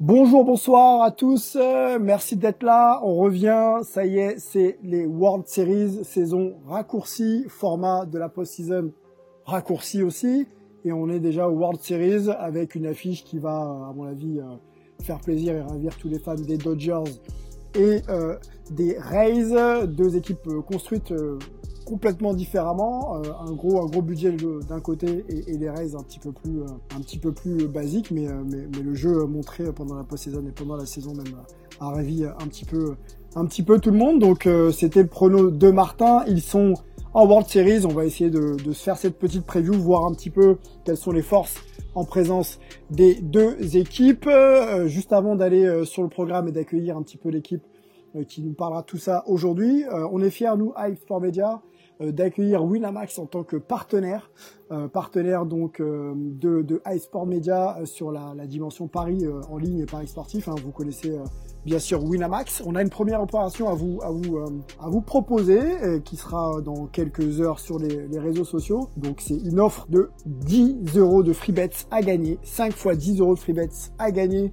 Bonjour, bonsoir à tous. Merci d'être là. On revient. Ça y est, c'est les World Series, saison raccourcie, format de la post-season raccourci aussi. Et on est déjà aux World Series avec une affiche qui va, à mon avis, euh, faire plaisir et ravir tous les fans des Dodgers et euh, des Rays, deux équipes euh, construites complètement différemment, euh, un gros un gros budget d'un côté et, et les Rays un petit peu plus euh, un petit peu plus basique, mais, euh, mais mais le jeu montré pendant la post-saison et pendant la saison même euh, a ravi un petit peu un petit peu tout le monde. Donc euh, c'était le prono de Martin. Ils sont en World Series. On va essayer de, de se faire cette petite preview, voir un petit peu quelles sont les forces en présence des deux équipes. Euh, juste avant d'aller euh, sur le programme et d'accueillir un petit peu l'équipe euh, qui nous parlera de tout ça aujourd'hui, euh, on est fiers, nous, Hype Sport Media, euh, d'accueillir Winamax en tant que partenaire, euh, partenaire donc euh, de, de Hype Sport Media euh, sur la, la dimension Paris euh, en ligne et Paris sportif. hein. vous connaissez euh, bien sûr Winamax. On a une première opération à vous à vous euh, à vous proposer euh, qui sera dans quelques heures sur les, les réseaux sociaux. Donc c'est une offre de 10 euros de free bets à gagner, 5 fois 10 euros de free bets à gagner euh,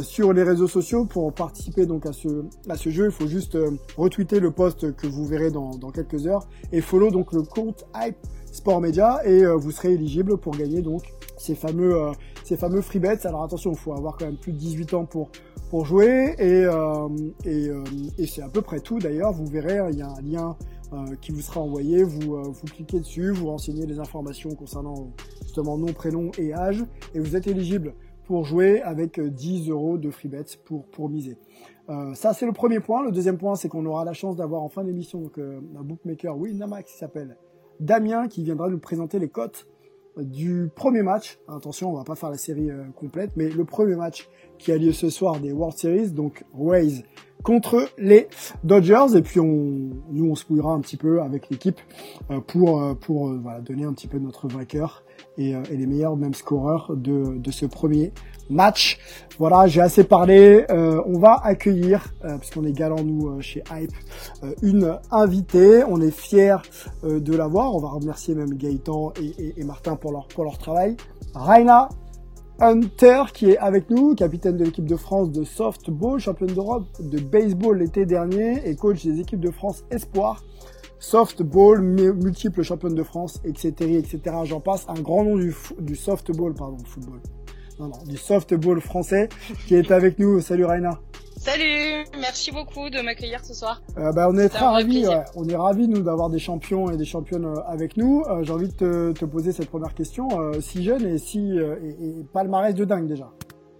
sur les réseaux sociaux pour participer donc à ce à ce jeu. Il faut juste euh, retweeter le post que vous verrez dans, dans quelques heures et follow donc le compte Hype Sport Media et euh, vous serez éligible pour gagner donc ces fameux euh, ces fameux free bets. Alors attention, il faut avoir quand même plus de 18 ans pour pour jouer et euh, et, euh, et c'est à peu près tout d'ailleurs. Vous verrez, il y a un lien euh, qui vous sera envoyé. Vous euh, vous cliquez dessus, vous renseignez les informations concernant justement nom, prénom et âge et vous êtes éligible pour jouer avec euh, 10 euros de free bets pour pour miser. Euh, ça c'est le premier point. Le deuxième point c'est qu'on aura la chance d'avoir en fin d'émission euh, un bookmaker Winamax qui s'appelle Damien qui viendra nous présenter les cotes du premier match. Attention, on va pas faire la série euh, complète, mais le premier match qui a lieu ce soir des World Series, donc Rays contre les Dodgers, et puis on, nous on se mouillera un petit peu avec l'équipe euh, pour euh, pour euh, voilà, donner un petit peu notre vainqueur et, euh, et les meilleurs même scoreurs de ce premier match. Voilà, j'ai assez parlé. Euh, on va accueillir, euh, puisqu'on est galant nous euh, chez Hype, une invitée. On est fiers de l'avoir. On va remercier même Gaëtan et Martin pour leur pour leur travail. Raina Hunter qui est avec nous, capitaine de l'équipe de France de softball, championne d'Europe de baseball l'été dernier et coach des équipes de France Espoir. Softball, mu- multiple championne de France, etc., etc. J'en passe. Un grand nom du, du softball, pardon, football. Non, non, du softball français qui est avec nous. Salut Raina. Salut, merci beaucoup de m'accueillir ce soir. Euh, bah, on est très ravis, ouais. on est ravis nous d'avoir des champions et des championnes euh, avec nous. Euh, J'ai envie de te, te poser cette première question. Euh, si jeune et si euh, et, et palmarès de dingue déjà.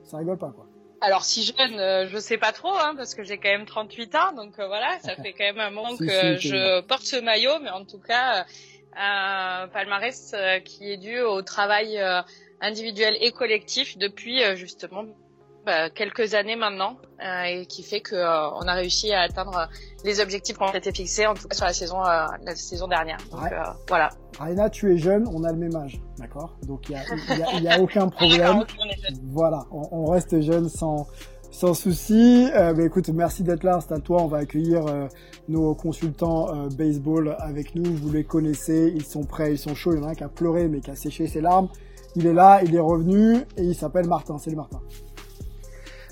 Ça rigole pas quoi. Alors si jeune, euh, je sais pas trop, hein, parce que j'ai quand même 38 ans, donc euh, voilà, ça fait quand même un moment que si, je porte ce maillot, mais en tout cas, euh, un palmarès euh, qui est dû au travail euh, individuel et collectif depuis euh, justement quelques années maintenant, euh, et qui fait que euh, on a réussi à atteindre les objectifs qui ont été fixés, en tout cas sur la saison euh, la saison dernière. Donc Ouais. voilà. Raina, tu es jeune, on a le même âge, d'accord? Donc il y y, y a aucun problème. Voilà, on, on reste jeune sans sans souci. Euh, mais écoute, merci d'être là. C'est à toi. On va accueillir euh, nos consultants euh, baseball avec nous. Vous les connaissez, ils sont prêts, ils sont chauds. Il y en a un qui a pleuré mais qui a séché ses larmes. Il est là, il est revenu et il s'appelle Martin. Salut Martin.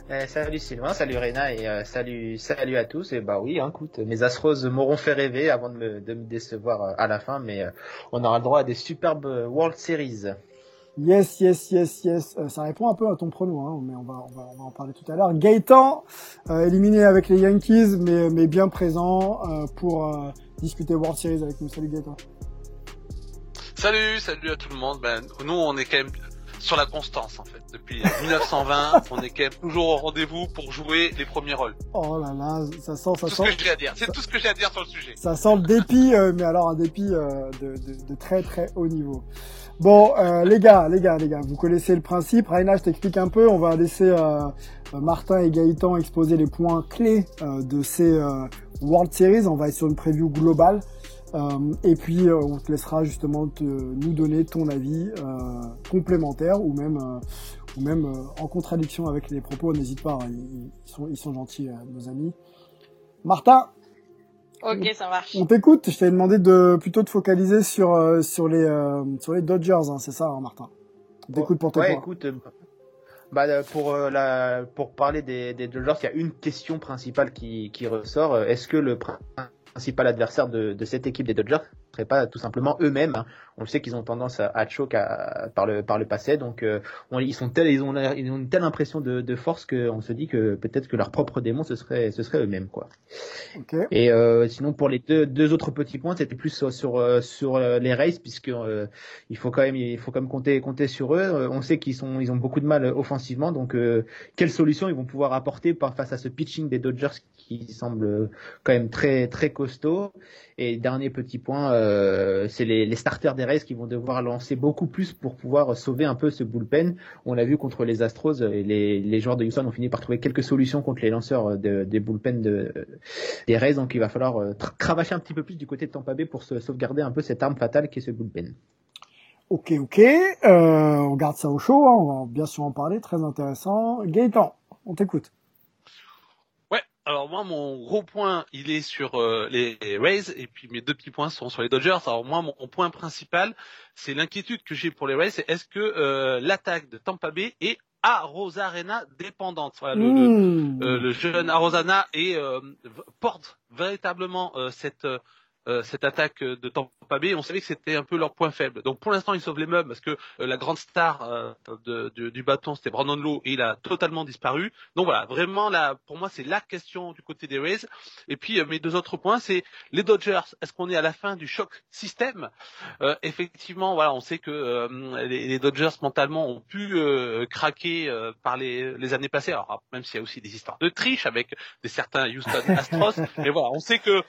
Eh, salut Sylvain, salut Réna et euh, salut salut à tous. Et bah oui, hein, écoute, mes Astros m'auront fait rêver avant de me, de me décevoir euh, à la fin, mais euh, on aura le droit à des superbes World Series. Yes, yes, yes, yes. Euh, ça répond un peu à ton pronom, hein, mais on va, on va, on va en parler tout à l'heure. Gaëtan, euh, éliminé avec les Yankees, mais, mais bien présent euh, pour euh, discuter World Series avec nous. Salut Gaëtan. Salut, salut à tout le monde. Ben, nous, on est quand même sur la constance en fait. Depuis 1920, on est quand même toujours au rendez-vous pour jouer les premiers rôles. Oh là là, ça sent, ça tout sent. ce que j'ai à dire. C'est tout ce que j'ai à dire sur le sujet. Ça sent le dépit, euh, mais alors un dépit euh, de, de, de, très très haut niveau. Bon, euh, les gars, les gars, les gars, vous connaissez le principe. Raina, je t'explique un peu. On va laisser euh, Martin et Gaëtan exposer les points clés euh, de ces euh, World Series. On va être sur une preview globale. Euh, et puis on te laissera justement te, nous donner ton avis complémentaire ou même ou même en contradiction avec les propos. N'hésite pas, hein, ils, ils, sont ils sont gentils nos amis. Martin, Ok, ça marche. On t'écoute. Je t'avais demandé de plutôt te focaliser sur euh, sur les euh, sur les Dodgers, hein, c'est ça, hein, Martin. On t'écoute pour tes ouais, écoute, euh, bah pour la pour parler des, des Dodgers, il y a une question principale qui qui ressort. Est-ce que le principal adversaire de, de cette équipe des Dodgers serait pas tout simplement eux-mêmes hein. On le sait qu'ils ont tendance à, à choke à, par le par le passé, donc euh, on, ils sont tels, ils ont ils ont une telle impression de, de force qu'on se dit que peut-être que leur propre démon ce serait ce serait eux-mêmes quoi. Okay. Et euh, sinon pour les deux deux autres petits points, c'était plus sur sur, sur les Rays puisque euh, il faut quand même il faut quand même compter compter sur eux. On sait qu'ils sont ils ont beaucoup de mal offensivement, donc euh, quelle solution ils vont pouvoir apporter par, face à ce pitching des Dodgers qui semble quand même très très costaud. Et dernier petit point, euh, c'est les, starters des Rays qui vont devoir lancer beaucoup plus pour pouvoir sauver un peu ce bullpen. On l'a vu contre les Astros, et les, les joueurs de Houston ont fini par trouver quelques solutions contre les lanceurs de, des bullpen de, des Rays. Donc il va falloir euh, cravacher un petit peu plus du côté de Tampa Bay pour se sauvegarder un peu cette arme fatale qui est ce bullpen. Ok, ok. Euh, on garde ça au chaud, hein. on va bien sûr en parler, très intéressant. Gaëtan, on t'écoute. Alors moi, mon gros point, il est sur euh, les Rays, et puis mes deux petits points sont sur les Dodgers. Alors moi, mon, mon point principal, c'est l'inquiétude que j'ai pour les Rays, c'est est-ce que euh, l'attaque de Tampa Bay est à Rosarena dépendante? Voilà, le, mmh. le, euh, le, jeune Arosana est, porte véritablement cette euh, cette attaque de Tampa Bay, on savait que c'était un peu leur point faible. Donc pour l'instant, ils sauvent les meubles parce que euh, la grande star euh, de, de, du bâton, c'était Brandon Lowe et il a totalement disparu. Donc voilà, vraiment là, pour moi, c'est la question du côté des Rays. Et puis mes deux autres points, c'est les Dodgers. Est-ce qu'on est à la fin du choc système? Effectivement, voilà, on sait que les, les, Dodgers mentalement ont pu craquer par les, les, années passées. Alors même s'il y a aussi des histoires de triche avec des certains Houston Astros, mais voilà, on sait que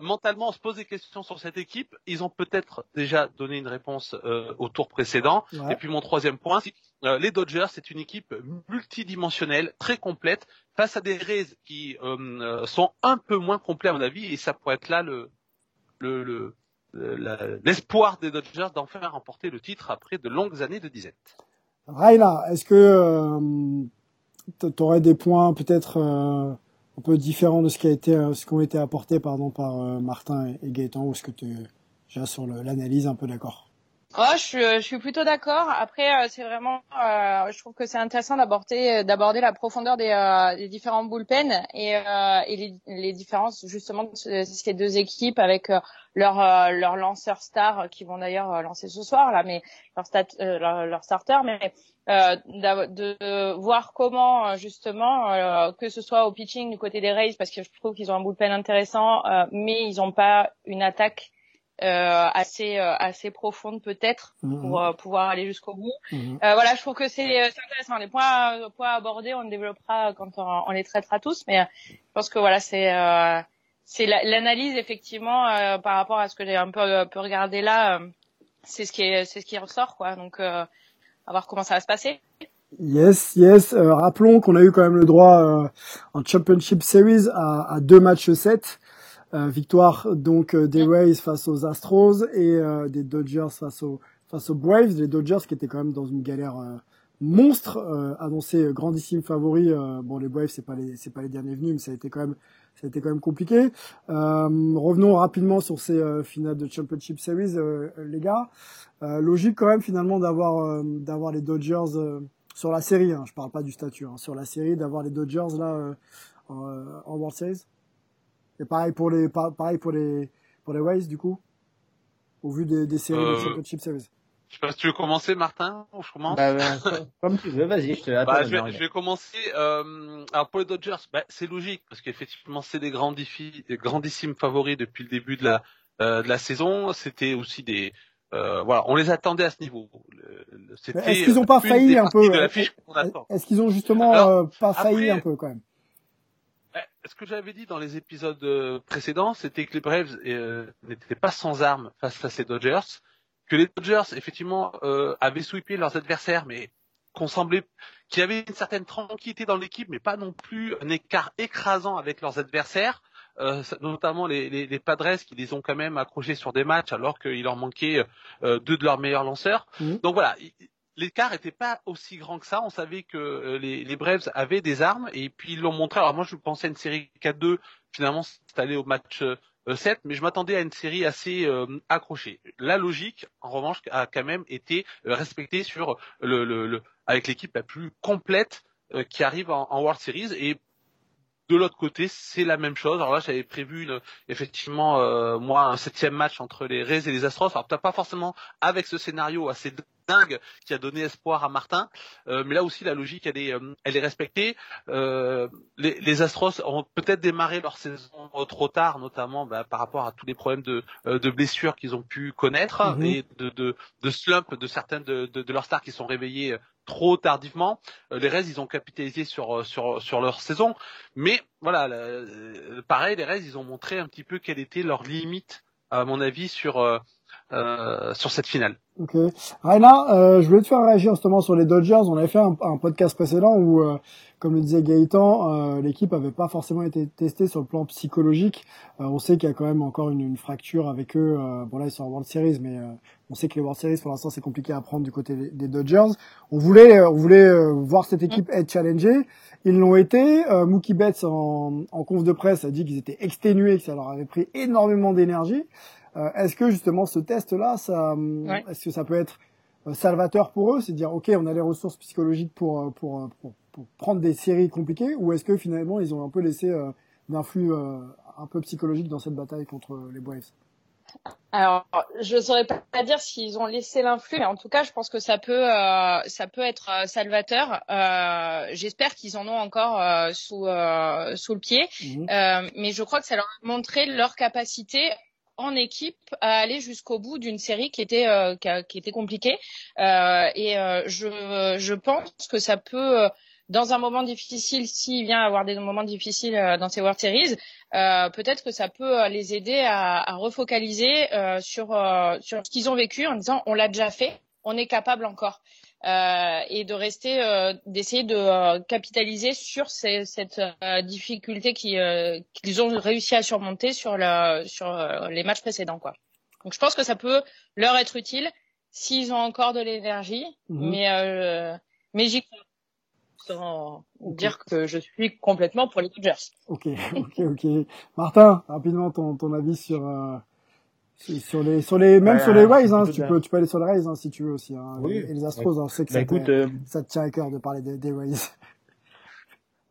mentalement, on se pose des questions sur cette équipe. Ils ont peut-être déjà donné une réponse euh, au tour précédent. Ouais. Et puis mon troisième point, euh, les Dodgers, c'est une équipe multidimensionnelle, très complète, face à des Rays qui euh, sont un peu moins complets à mon avis, et ça pourrait être là le le, le l'espoir des Dodgers d'en faire remporter le titre après de longues années de disette. Raila, est-ce que tu aurais des points peut-être un peu différent de ce qui a été, ce qui ont été apportés pardon par euh, Martin et, Gaëtan, ou est-ce que tu déjà sur l'analyse un peu d'accord? Oh, je suis, je suis plutôt d'accord. Après, euh, c'est vraiment, euh, je trouve que c'est intéressant d'aborder, d'aborder la profondeur des, euh, des différents bullpen et, euh, et les, les, différences justement de ces deux équipes avec leurs leur lanceurs stars qui vont d'ailleurs lancer ce soir là, mais leur, stat, leur, leur starter, mais euh, de, de, voir comment justement euh, que ce soit au pitching du côté des Rays parce que je trouve qu'ils ont un bullpen intéressant euh, mais ils n'ont pas une attaque assez assez profonde peut-être Mhm. pour pouvoir aller jusqu'au bout Mmh. voilà je trouve que c'est intéressant les points points abordés on les développera quand on, on les traitera tous mais je pense que voilà c'est c'est l'analyse effectivement par rapport à ce que j'ai un peu, un peu regardé là c'est ce qui est c'est ce qui ressort quoi donc à voir comment ça va se passer. Yes, yes. Euh, rappelons qu'on a eu quand même le droit euh, en Championship Series à, à deux matchs 7. Euh, victoire donc des Rays face aux Astros et des Dodgers face aux face aux Braves. Les Dodgers qui étaient quand même dans une galère monstre, annoncé grandissime favori. bon, les Braves c'est pas les c'est pas les derniers venus, mais ça a été quand même ça a été quand même compliqué. revenons rapidement sur ces finales de Championship Series, les gars. Euh, logique quand même finalement d'avoir euh, d'avoir les Dodgers euh, sur la série. Hein, je parle pas du statut. Hein, sur la série, d'avoir les Dodgers là en, en, World Series. Et pareil pour les pareil pour les pour les Rays du coup, au vu des, des séries de Championship Series. Je sais pas si tu veux commencer, Martin, ou je commence? Bah, bah, comme tu veux, vas-y, je te bah, attends. je, vais, je vais commencer. Euh, alors pour les Dodgers, bah, c'est logique parce qu'effectivement c'est des grandifis- des grandissimes favoris depuis le début de la euh, de la saison. C'était aussi des euh, voilà, on les attendait à ce niveau. Est-ce qu'ils ont pas failli un peu attend. Est-ce qu'ils ont justement Alors, euh, pas après- failli un peu quand même? Ce que j'avais dit dans les épisodes euh, précédents, c'était que les Braves euh, n'étaient pas sans armes face à ces Dodgers, que les Dodgers effectivement euh, avaient sweepé leurs adversaires, mais qu'on semblait qu'il y avait une certaine tranquillité dans l'équipe, mais pas non plus un écart écrasant avec leurs adversaires. euh, notamment les, les, les Padres qui les ont quand même accrochés sur des matchs alors qu'il leur manquait euh, deux de leurs meilleurs lanceurs. Mhm. Donc voilà, l'écart n'était pas aussi grand que ça. On savait que euh, les, les Braves avaient des armes et puis ils l'ont montré. Alors moi je pensais à une série 4-2, finalement c'est allé au match euh, 7, mais je m'attendais à une série assez euh, accrochée. La logique, en revanche, a quand même été euh, respectée sur le, le, le- avec l'équipe la plus complète euh, qui arrive en, en World Series et de l'autre côté, c'est la même chose. Alors là, j'avais prévu une- effectivement euh, moi un septième match entre les Rays et les Astros. Alors peut-être pas forcément avec ce scénario assez dingue qui a donné espoir à Martin, euh, mais là aussi la logique elle est euh, elle est respectée. Euh, les, les Astros ont peut-être démarré leur saison trop tard, notamment bah, par rapport à tous les problèmes de, de blessures qu'ils ont pu connaître Mhm. et de, de, de slump de certaines de, leurs stars qui sont réveillés euh, trop tardivement. Les Rays ils ont capitalisé sur sur sur leur saison, mais voilà, pareil les Rays ils ont montré un petit peu quelle était leur limite à mon avis sur euh, sur cette finale. Ok. Raina, euh, je voulais te faire réagir justement sur les Dodgers. On avait fait un, podcast précédent où, euh, comme le disait Gaëtan, euh, l'équipe avait pas forcément été testée sur le plan psychologique. Euh, on sait qu'il y a quand même encore une, une fracture avec eux. Bon là, ils sont en World Series, mais on sait que les World Series, pour l'instant, c'est compliqué à prendre du côté des, Dodgers. On voulait, on voulait voir cette équipe être challengée. Ils l'ont été. Mookie Betts, en, en conf de presse, a dit qu'ils étaient exténués, que ça leur avait pris énormément d'énergie. Euh, est-ce que justement ce test-là, ça, Ouais. est-ce que ça peut être euh, salvateur pour eux, c'est de dire ok, on a les ressources psychologiques pour euh, pour, pour pour prendre des séries compliquées, ou est-ce que finalement ils ont un peu laissé euh, d'influx euh, un peu psychologique dans cette bataille contre les Braves? Alors, je saurais pas dire s'ils ont laissé l'influx, mais en tout cas, je pense que ça peut, euh, ça peut être salvateur. Euh, J'espère qu'ils en ont encore euh, sous sous le pied. Euh, mais je crois que ça leur a montré leur capacité en équipe à aller jusqu'au bout d'une série qui était euh, qui, était compliquée. Euh, et euh, je je pense que ça peut dans un moment difficile, s'il vient avoir des moments difficiles dans ces World Series, peut-être que ça peut les aider à, à refocaliser sur sur ce qu'ils ont vécu en disant on l'a déjà fait, on est capable encore et de rester euh, d'essayer de euh, capitaliser sur ces- cette euh, difficulté qui, euh, qu'ils ont réussi à surmonter sur le sur euh, les matchs précédents quoi. Donc je pense que ça peut leur être utile s'ils ont encore de l'énergie, Mhm. mais euh, mais j'y crois sans dire que je suis complètement pour les Dodgers. Ok, ok, ok. Martin, rapidement ton ton avis sur euh, sur les sur les même Ouais, sur les Rays, hein, tu peu peux tu peux aller sur les Rays hein, si tu veux aussi. Hein, Oui. et les Astros, hein, je sais que Bah ça, te- écoute, euh, ça te tient à cœur de parler des, des Rays.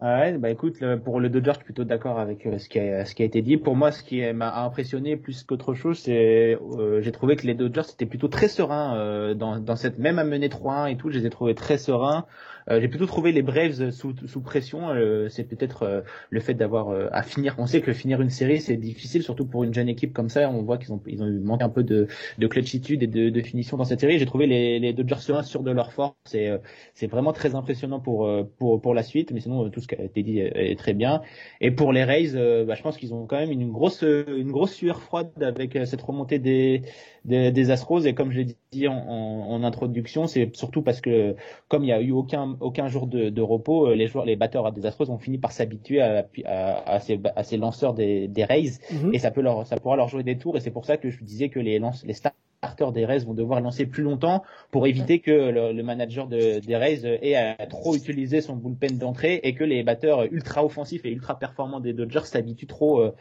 Ouais, bah écoute, pour le Dodgers, je suis plutôt d'accord avec euh, ce qui a, ce qui a été dit. Pour moi, ce qui m'a impressionné plus qu'autre chose, c'est euh, j'ai trouvé que les Dodgers étaient plutôt très sereins euh, dans, dans cette même à mener 3-1 et tout. Je les ai trouvés très sereins. Euh, j'ai plutôt trouvé les Braves sous, sous pression. Euh, c'est peut-être euh, le fait d'avoir à finir. On sait que finir une série c'est difficile, surtout pour une jeune équipe comme ça. On voit qu'ils ont ils ont manqué un peu de, de clutchitude et de, de finition dans cette série. J'ai trouvé les, les Dodgers sûrs de leur force. C'est c'est vraiment très impressionnant pour pour pour la suite. Mais sinon tout ce qui a été dit est, très bien. Et pour les Rays, bah, je pense qu'ils ont quand même une grosse une grosse sueur froide avec cette remontée des des, des Astros. Et comme je l'ai dit en, en, en introduction, c'est surtout parce que comme il y a eu aucun aucun jour de, de repos, euh, les joueurs les batteurs des Astros ont fini par s'habituer à, à, à, ces, à ces lanceurs des, des Rays Mhm. et ça peut leur ça pourra leur jouer des tours. Et c'est pour ça que je disais que les lance, les starters des Rays vont devoir lancer plus longtemps pour éviter que le, le manager de, des Rays ait à trop utiliser son bullpen d'entrée et que les batteurs ultra offensifs et ultra performants des Dodgers s'habituent trop euh,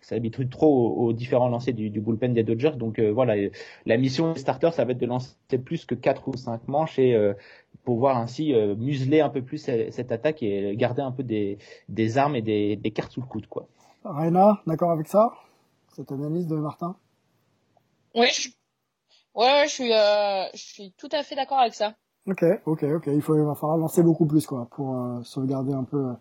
s'habituent trop aux, aux différents lancers du, du bullpen des Dodgers. Donc euh, voilà, la mission des starters, ça va être de lancer plus que quatre ou cinq manches et euh, pouvoir ainsi euh, museler un peu plus cette cette attaque et garder un peu des, des armes et des, des cartes sous le coude. Quoi. Raina, d'accord avec ça Cette analyse de Martin? Oui, je, Ouais, je suis, euh, je suis tout à fait d'accord avec ça. Ok, ok, ok. Il, faut, il va falloir lancer beaucoup plus quoi pour euh, sauvegarder un peu euh,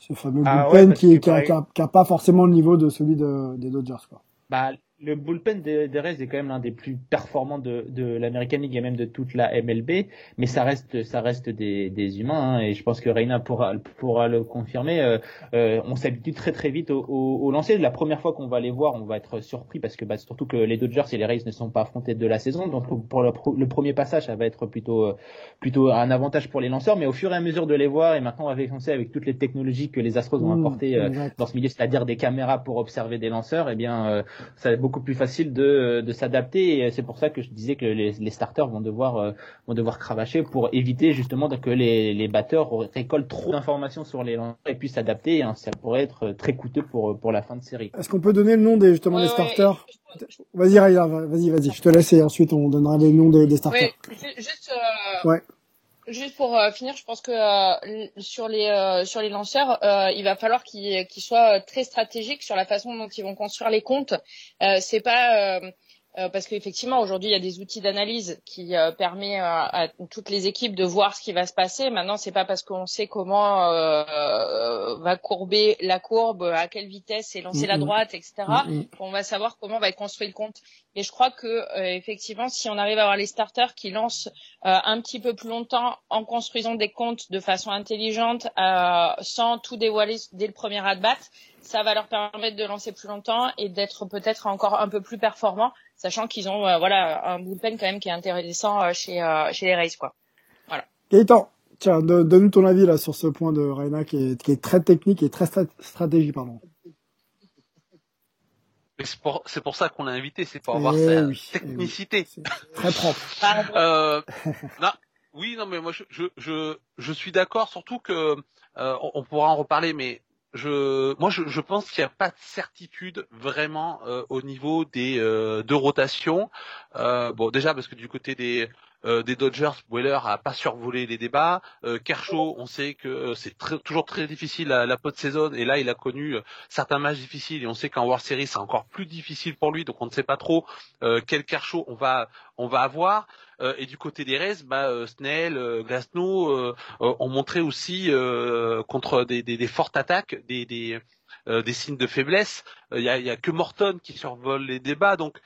ce fameux Ah bullpen ouais, qui, parce qui, a, que qui, a, qui a pas forcément le niveau de celui de, des Dodgers quoi. Bah, le bullpen des, Rays est quand même l'un des plus performants de, de l'American League et même de toute la MLB, mais ça reste, ça reste des, des humains hein, et je pense que Reina pourra, pourra le confirmer. Euh, euh, on s'habitue très très vite au, au, au lancer. La première fois qu'on va les voir, on va être surpris parce que bah, surtout que les Dodgers et les Rays ne sont pas affrontés de la saison, donc pour le, le premier passage, ça va être plutôt, euh, plutôt un avantage pour les lanceurs. Mais au fur et à mesure de les voir et maintenant avec, on sait, avec toutes les technologies que les Astros ont Mmh, apportées euh, dans ce milieu, c'est-à-dire des caméras pour observer des lanceurs, eh bien, euh, ça va être beaucoup plus facile de, de s'adapter. Et c'est pour ça que je disais que les, les starters vont devoir, euh, vont devoir cravacher pour éviter justement que les, les batteurs récoltent trop d'informations sur les lanceurs et puissent s'adapter. hein. Ça pourrait être très coûteux pour, pour la fin de série. Est-ce qu'on peut donner le nom des justement Ouais, des ouais, starters Vas-y Raya, vas-y, vas-y. Je te laisse et ensuite on donnera les noms des, des starters. Ouais, juste, euh, Ouais. Juste pour euh, finir, je pense que euh, sur les euh, sur les lanceurs, il va falloir qu'ils soient très stratégiques sur la façon dont ils vont construire les comptes. C'est pas parce qu'effectivement aujourd'hui il y a des outils d'analyse qui euh, permet euh, à toutes les équipes de voir ce qui va se passer. Maintenant c'est pas parce qu'on sait comment euh, euh, va courber la courbe, à quelle vitesse est lancée la droite, etc. Mhm. qu'on va savoir comment va être construit le compte. Et je crois que euh, effectivement si on arrive à avoir les starters qui lancent euh, un petit peu plus longtemps en construisant des comptes de façon intelligente, euh, sans tout dévoiler dès le premier at-bat, ça va leur permettre de lancer plus longtemps et d'être peut-être encore un peu plus performants, sachant qu'ils ont euh, voilà un bullpen quand même qui est intéressant euh, chez euh, chez les Rays quoi. Gaëtan, tiens, don- donne-nous ton avis là sur ce point de Reina qui est, qui est très technique et très stra- stratégie, pardon. Mais c'est pour, c'est pour ça qu'on l'a invité, c'est pour Eh avoir sa oui, eh technicité. C'est très propre. Euh, non, oui, non, mais moi je, je, je, je suis d'accord, surtout que euh, on, on pourra en reparler, mais je, moi je, je pense qu'il n'y a pas de certitude vraiment euh, au niveau des euh, deux rotations. Euh, bon, déjà parce que du côté des euh, des Dodgers, Weller a pas survolé les débats. Euh, Kershaw, on sait que euh, c'est très- toujours très difficile la, la post-saison et là il a connu euh, certains matchs difficiles et on sait qu'en World Series c'est encore plus difficile pour lui, donc on ne sait pas trop euh, quel Kershaw on va on va avoir. Euh, et du côté des Rays, bah, euh, Snell, euh, Glasnow euh, ont montré aussi contre des, des, des fortes attaques des, des, signes de faiblesse. Il y, a, a que Morton qui survole les débats, donc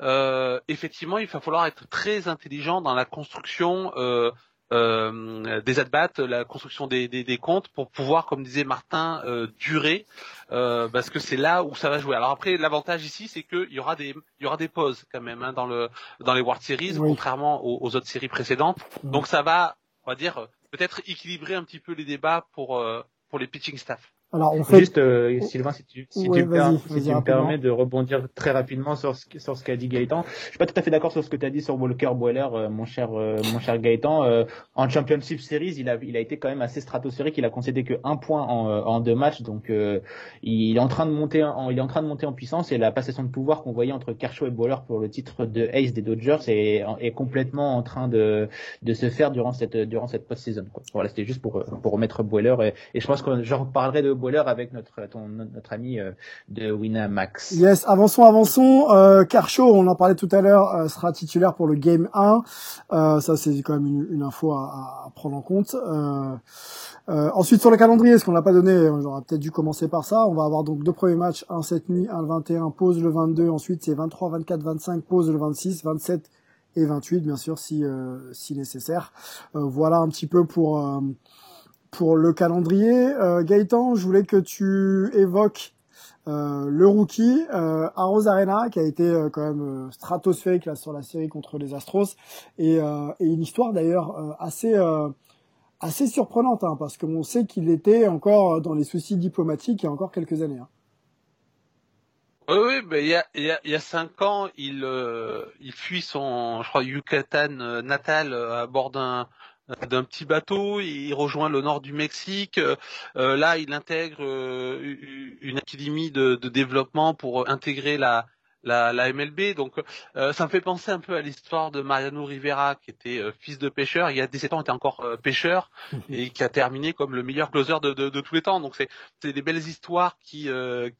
euh, effectivement, il va falloir être très intelligent dans la construction euh, euh, des at-bats, la construction des, des, des comptes pour pouvoir, comme disait Martin, euh, durer, euh, parce que c'est là où ça va jouer. Alors après, l'avantage ici, c'est qu'il y aura des il y aura des pauses quand même hein, dans le dans les World Series, Oui. contrairement aux, aux autres séries précédentes. Mhm. Donc ça va, on va dire, peut-être équilibrer un petit peu les débats pour pour les pitching staff. Alors on fait Juste, euh, Sylvain, si tu, si Ouais, tu, me, per- si tu me permets de rebondir très rapidement sur ce, sur ce qu'a dit Gaëtan. Je suis pas tout à fait d'accord sur ce que tu as dit sur Walker Boiler, euh, mon cher, euh, mon cher Gaëtan. Euh, en Championship Series, il a, il a été quand même assez stratosphérique. Il a concédé que un point en, euh, en deux matchs, donc euh, il est en train de monter, en, il est en train de monter en puissance. Et la passation de pouvoir qu'on voyait entre Kershaw et Boiler pour le titre de Ace des Dodgers est, est complètement en train de, de se faire durant cette, durant cette post-saison. Voilà, c'était juste pour, pour remettre Boiler. Et, et je pense que j'en reparlerai de Boiler avec notre, notre ami euh, de Winamax. Yes, avançons, avançons. Euh, Kershaw, on en parlait tout à l'heure, euh, sera titulaire pour le Game 1. Euh, ça, c'est quand même une, une info à, à prendre en compte. Euh, euh, ensuite, sur le calendrier, ce qu'on n'a pas donné, on peut-être dû commencer par ça. On va avoir donc deux premiers matchs, un cette nuit, un le 21, pause le 22. Ensuite, c'est 23, 24, 25, pause le 26, 27 et 28, bien sûr, si, euh, si nécessaire. Voilà un petit peu pour... pour le calendrier, euh, Gaëtan, je voulais que tu évoques euh, le rookie euh, Aros Arena qui a été euh, quand même euh, stratosphérique là sur la série contre les Astros et, euh, et une histoire d'ailleurs euh, assez assez surprenante hein, parce qu'on sait qu'il était encore dans les soucis diplomatiques il y a encore quelques années. Hein. Oui, oui, ben il y a, il y a, il y a cinq ans, il, il fuit son, je crois, Yucatan natal à bord d'un d'un petit bateau, il rejoint le nord du Mexique. Euh, là, il intègre euh, une académie de, de développement pour intégrer la la, la MLB. Donc euh, ça me fait penser un peu à l'histoire de Mariano Rivera qui était euh, fils de pêcheur. Il y a 17 ans, était encore euh, pêcheur et qui a terminé comme le meilleur closer de, de, de tous les temps. Donc c'est des belles histoires qui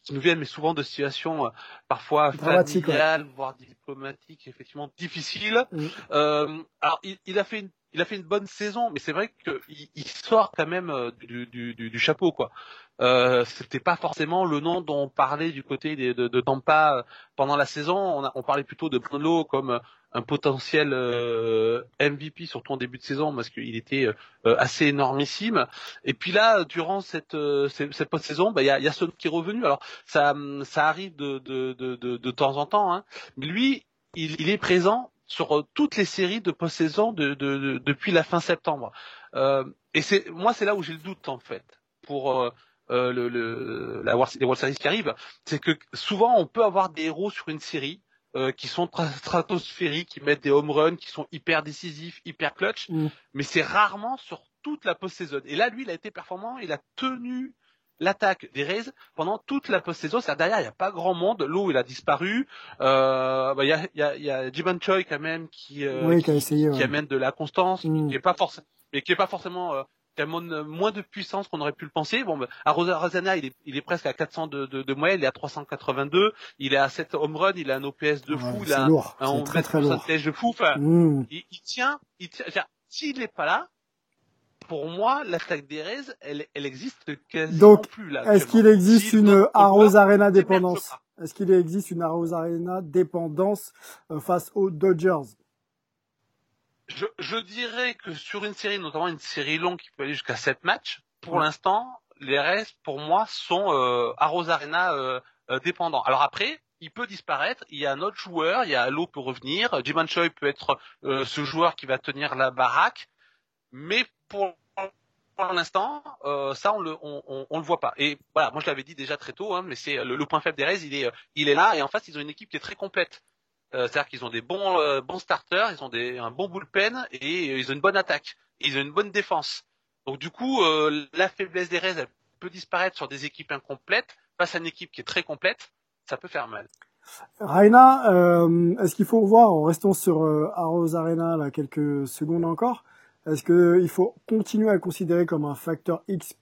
qui nous viennent, mais souvent de situations parfois familiales, voire diplomatiques, effectivement difficiles. Mm. alors il, il, a fait une il a fait une bonne saison, mais c'est vrai qu'il il sort quand même du, du, chapeau quoi. Euh, c'était pas forcément le nom dont on parlait du côté de, Tampa euh, pendant la saison. On, parlait plutôt de Bruno comme euh, un potentiel euh, MVP, surtout en début de saison, parce qu'il était assez énormissime. Et puis là, durant cette, post-saison, bah, il y, a, y a ce qui est revenu. Alors ça, arrive de, temps en temps, hein. lui, il, est présent sur toutes les séries de post-saison de, de, depuis la fin septembre. et c'est moi, c'est là où j'ai le doute en fait pour euh, le, le, la les World Series qui arrivent, c'est que souvent on peut avoir des héros sur une série euh, qui sont stratosphériques, qui mettent des home runs, qui sont hyper décisifs, hyper clutch, mm. mais c'est rarement sur toute la post-saison. Et là, lui, il a été performant, il a tenu l'attaque des Rays pendant toute la post-saison. C'est derrière, il n'y a pas grand monde. L'eau, il a disparu. Euh, bah, il y a, y a, y a Jiman Choi quand même qui, euh, qui, essayé, qui, amène de la constance, mm. qui est pas forcément, mais qui est pas forcément euh, qui a moins de puissance qu'on aurait pu le penser. Bon, à Rosana, il est, il est presque à 400 de, de, de moyenne, il est à 382, il est à 7 home run, il a un OPS de fou, il a lourd. un, très, très lourd. de fou. Enfin, mmh. il, il, tient, il tient. S'il n'est pas là, pour moi, l'attaque des Reds, elle, elle existe quasiment Donc, plus là. Est-ce qu'il existe une Arrows Arena dépendance Est-ce qu'il existe une Arrows Arena dépendance euh, face aux Dodgers? Je, je, dirais que sur une série, notamment une série longue qui peut aller jusqu'à 7 matchs, pour l'instant, les restes, pour moi, sont euh, à Rosarena euh, euh, dépendants. Alors après, il peut disparaître, il y a un autre joueur, il y a Allo peut revenir, Jiman Choi peut être euh, ce joueur qui va tenir la baraque, mais pour l'instant, euh, ça on le le voit pas. Et voilà, moi je l'avais dit déjà très tôt, hein, mais c'est le, le, point faible des Rays, il est il est là et en face ils ont une équipe qui est très complète. Euh, c'est-à-dire qu'ils ont des bons euh, starters, ils ont un bon bullpen et ils ont une bonne attaque, ils ont une bonne défense. Donc du coup, euh, la faiblesse des Rays elle peut disparaître sur des équipes incomplètes face à une équipe qui est très complète, ça peut faire mal. Raina, est-ce qu'il faut voir, en restant sur Arrows Arena là quelques secondes encore, est-ce qu'il faut continuer à le considérer comme un facteur X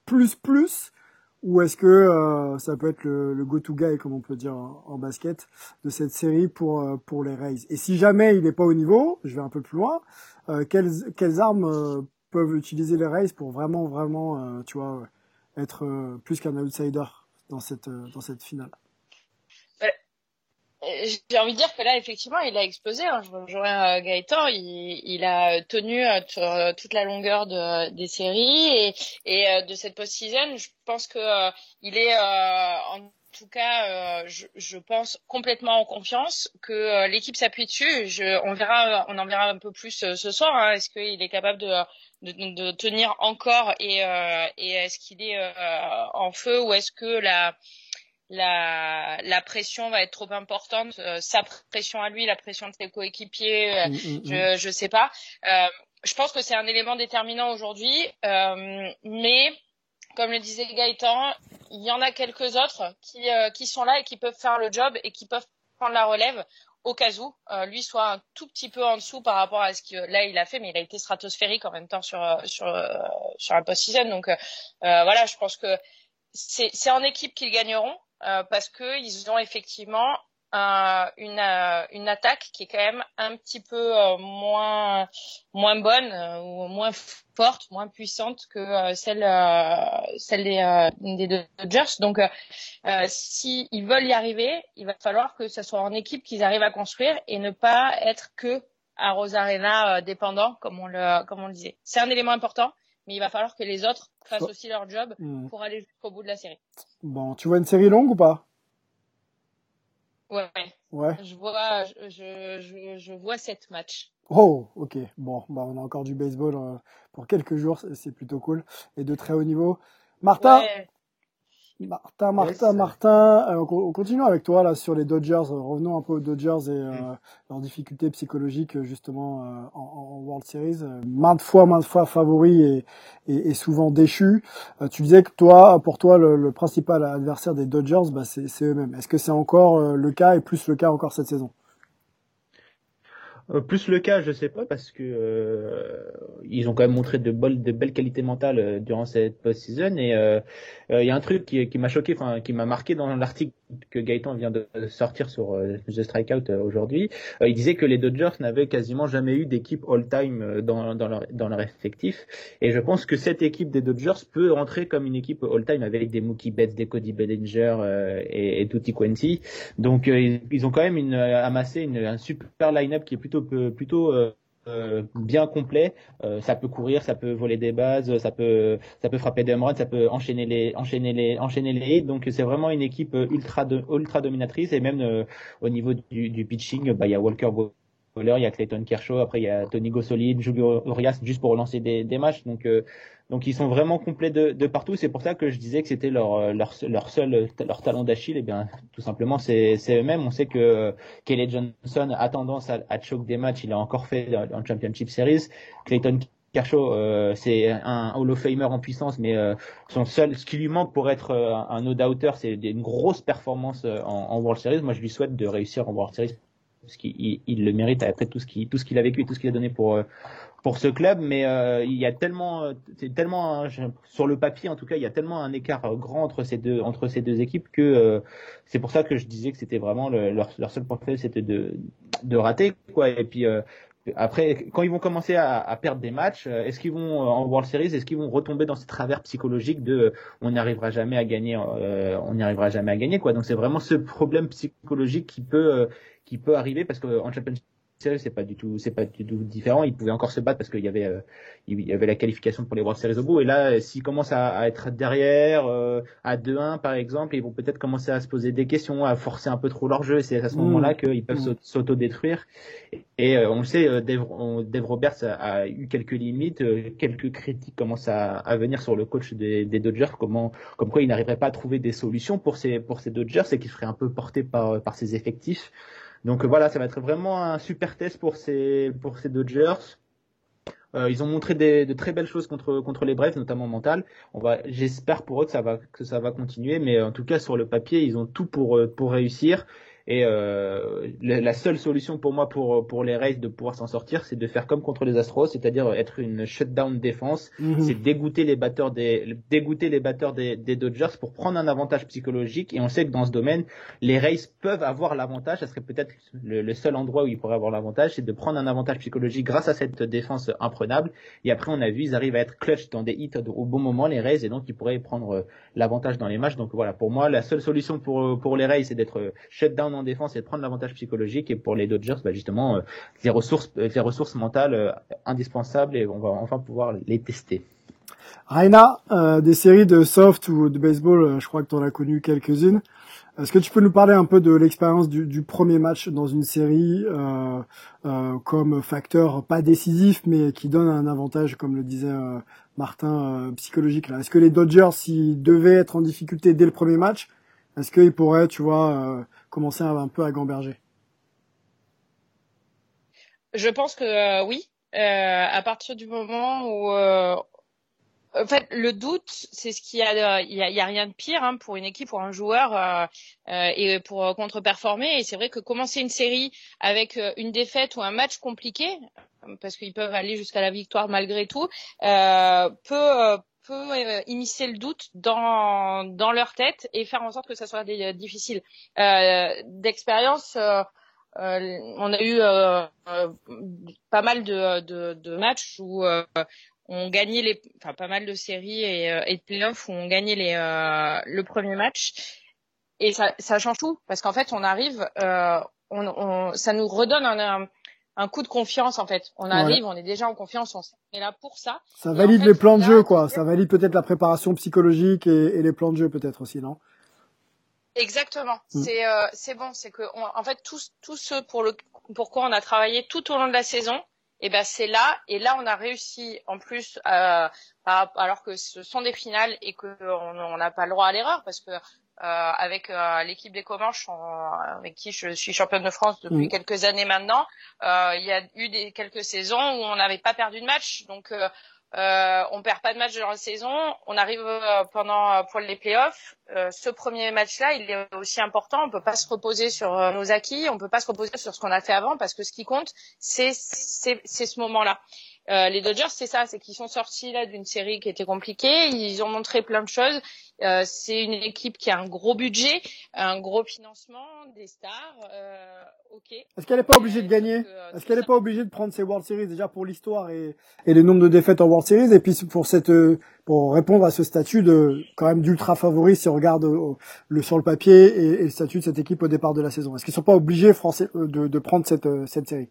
ou est-ce que euh, ça peut être le, go-to guy, comme on peut dire en, basket, de cette série pour euh, pour les Rays? Et si jamais il n'est pas au niveau, je vais un peu plus loin, euh, quelles, quelles armes peuvent utiliser les Rays pour vraiment vraiment, tu vois, être plus qu'un outsider dans cette dans cette finale? J'ai envie de dire que là, effectivement, il a explosé. Hein. Je rejoins euh, Gaëtan. Il, il, a tenu euh, sur euh, toute la longueur de, des séries et, et de cette post-season. Je pense que il est, en tout cas, je, je, pense complètement en confiance que l'équipe s'appuie dessus. Je, on verra, on en verra un peu plus ce soir. Hein. Est-ce qu'il est capable de, de, de, tenir encore et, et est-ce qu'il est en feu ou est-ce que la la, la pression va être trop importante, euh, sa pression à lui, la pression de ses coéquipiers, euh, mm, mm, je, mm. je sais pas. Euh, je pense que c'est un élément déterminant aujourd'hui, mais comme le disait Gaëtan, il y en a quelques autres qui, qui sont là et qui peuvent faire le job et qui peuvent prendre la relève au cas où lui soit un tout petit peu en dessous par rapport à ce que là il a fait, mais il a été stratosphérique en même temps sur sur sur un post-season. Donc voilà, je pense que c'est en équipe qu'ils gagneront. Euh, parce que ils ont effectivement euh, une, euh, une attaque qui est quand même un petit peu moins moins bonne ou moins forte, moins puissante que celle celle des, des Dodgers. Donc, si ils veulent y arriver, il va falloir que ce soit en équipe qu'ils arrivent à construire et ne pas être que à Rosarena dépendant, comme on le comme on le disait. C'est un élément important mais il va falloir que les autres fassent aussi leur job hmm. pour aller jusqu'au bout de la série. Bon, tu vois une série longue ou pas? Ouais. Ouais. Je vois, je, je, je vois sept matchs. Oh, ok. Bon, bah on a encore du baseball euh, pour quelques jours, c'est plutôt cool et de très haut niveau. Martin, Martin, Martin, Martin, euh, on continue avec toi là sur les Dodgers. Revenons un peu aux Dodgers et euh, mm. leurs difficultés psychologiques justement euh, en, en, World Series. Maintes fois, maintes fois favoris et, et, et souvent déchus. tu disais que toi, pour toi, le, le principal adversaire des Dodgers, bah, c'est eux-mêmes. Est-ce que c'est encore le cas et plus le cas encore cette saison? euh, plus le cas, je sais pas, parce que euh, ils ont quand même montré de, de belles qualités mentales euh, durant cette post-season. Et il y a un truc qui, qui m'a choqué, enfin qui m'a marqué dans l'article que Gaëtan vient de sortir sur The Strikeout aujourd'hui. il disait que les Dodgers n'avaient quasiment jamais eu d'équipe all-time dans, dans, leur, dans leur effectif. Et je pense que cette équipe des Dodgers peut rentrer comme une équipe all-time avec des Mookie Betts, des Cody Bellinger et, et Tutti Quanti. Donc ils, ont quand même une, amassé une, un super line-up qui est plutôt plutôt euh, euh, bien complet. Euh, ça peut courir, ça peut voler des bases, ça peut ça peut frapper des runs, ça peut enchaîner les enchaîner les enchaîner les hits. Donc c'est vraiment une équipe ultra ultra dominatrice et même au niveau du, pitching, bah il y a Walker il y a Clayton Kershaw, après il y a Tony Gossolid, Julio Urias juste pour relancer des, matchs. Donc donc ils sont vraiment complets de, partout. C'est pour ça que je disais que c'était leur, euh, leur, seul leur talon d'Achille. Et eh bien tout simplement c'est eux-mêmes. On sait que euh, Kelly Johnson a tendance à, à choke des matchs. Il a encore fait en Championship Series. Clayton Kershaw, euh, c'est un Hall of Famer en puissance, mais euh, son seul, ce qui lui manque pour être un no-doubter, c'est une grosse performance en, World Series. Moi, je lui souhaite de réussir en World Series parce qu'il il le mérite après tout ce qu'il a vécu et tout ce qu'il a donné pour pour ce club, mais euh, il y a tellement, c'est tellement sur le papier en tout cas, il y a tellement un écart grand entre ces deux entre ces deux équipes que euh, c'est pour ça que je disais que c'était vraiment leur, leur seul point faible, c'était de de rater quoi. Et puis euh, après, quand ils vont commencer à, perdre des matchs, est-ce qu'ils vont en World Series, est-ce qu'ils vont retomber dans ces travers psychologiques de on n'y arrivera jamais à gagner, on n'y arrivera jamais à gagner quoi. Donc c'est vraiment ce problème psychologique qui peut qui peut arriver parce qu'en Championship c'est pas du tout c'est pas du tout différent. Ils pouvaient encore se battre parce qu'il y avait euh, il y avait la qualification pour les World Series au bout. Et là euh, s'ils commencent à, à, être derrière euh, à 2-1 par exemple ils vont peut-être commencer à se poser des questions à forcer un peu trop leur jeu. C'est à ce mmh. moment-là qu'ils peuvent mmh. s'auto-détruire. Et, on le sait Dave, Dave Roberts a, eu quelques limites quelques critiques commencent à, à venir sur le coach des, des, Dodgers. Comment comme quoi il n'arriverait pas à trouver des solutions pour ces pour ces Dodgers et qu'il serait un peu porté par par ses effectifs donc voilà, ça va être vraiment un super test pour ces pour ces Dodgers. Euh, ils ont montré de très belles choses contre les Braves, notamment mental. J'espère pour eux que ça va que ça va continuer, mais en tout cas sur le papier, ils ont tout pour pour réussir. Et euh, la seule solution pour moi pour pour les Rays de pouvoir s'en sortir, c'est de faire comme contre les Astros, c'est-à-dire être une shutdown défense, mhm. c'est dégoûter les batteurs des dégoûter les batteurs des, des, Dodgers pour prendre un avantage psychologique. Et on sait que dans ce domaine, les Rays peuvent avoir l'avantage. Ça serait peut-être le, seul endroit où ils pourraient avoir l'avantage, c'est de prendre un avantage psychologique grâce à cette défense imprenable. Et après, on a vu, ils arrivent à être clutch dans des hits au bon moment, les Rays, et donc ils pourraient prendre l'avantage dans les matchs. Donc voilà, pour moi, la seule solution pour pour les Rays, c'est d'être shutdown en défense et de prendre l'avantage psychologique. Et pour les Dodgers, bah justement, euh, les ressources, euh, les ressources mentales euh, indispensables et on va enfin pouvoir les tester. Raina, des séries de soft ou de baseball, je crois que tu en as connu quelques-unes. Est-ce que tu peux nous parler un peu de l'expérience du, premier match dans une série euh, euh, comme facteur pas décisif mais qui donne un avantage, comme le disait euh, Martin, psychologique là Est-ce que les Dodgers, s'ils devaient être en difficulté dès le premier match, est-ce qu'ils pourraient, tu vois, commencer un peu à gamberger Je pense que euh, oui. Euh, à partir du moment où euh, en fait, le doute, c'est ce qu'il y a. Il y a, rien de pire hein, pour une équipe ou un joueur euh, et pour contre-performer. Et c'est vrai que commencer une série avec une défaite ou un match compliqué, parce qu'ils peuvent aller jusqu'à la victoire malgré tout, peut peut euh, immiscer le doute dans, dans leur tête et faire en sorte que ça soit des, difficile. Euh, D'expérience, euh, euh on a eu euh, pas mal de, de, matchs où on gagnait les, enfin pas mal de séries et, de playoffs où on gagnait les, le premier match et ça, change tout parce qu'en fait on arrive, on, ça nous redonne un un coup de confiance en fait. On arrive, on est déjà en confiance, on est là pour ça. Ça valide les plans de jeu quoi. Ça valide peut-être la préparation psychologique et, les plans de jeu peut-être aussi, non? Exactement. Mm. C'est euh, c'est bon, c'est que en fait tout tout ce pour le pourquoi on a travaillé tout au long de la saison, et ben c'est là et là on a réussi en plus euh, alors que ce sont des finales et que on n'a pas le droit à l'erreur parce que avec euh, l'équipe des Comanches avec qui je suis championne de France depuis Mm. quelques années maintenant, euh, il y a eu des quelques saisons où on n'avait pas perdu de match, donc euh, euh, on perd pas de match dans la saison. On arrive euh, pendant euh, pour les playoffs. Euh, ce premier match-là, il est aussi important. On peut pas se reposer sur euh, nos acquis, on peut pas se reposer sur ce qu'on a fait avant, parce que ce qui compte, c'est c'est c'est ce moment-là. Euh, les Dodgers, c'est ça, c'est qu'ils sont sortis là d'une série qui était compliquée. Ils ont montré plein de choses. Euh, c'est une équipe qui a un gros budget, un gros financement, des stars. Euh, ok. Est-ce qu'elle n'est pas obligée de gagner euh, Est-ce qu'elle n'est pas obligée de prendre ses World Series déjà pour l'histoire et, et les nombres de défaites en World Series et puis pour cette euh, pour répondre à ce statut de quand même d'ultra favori si on regarde euh, le sur le papier et, et le statut de cette équipe au départ de la saison Est-ce qu'ils sont pas obligés français euh, de, de prendre cette euh, cette série?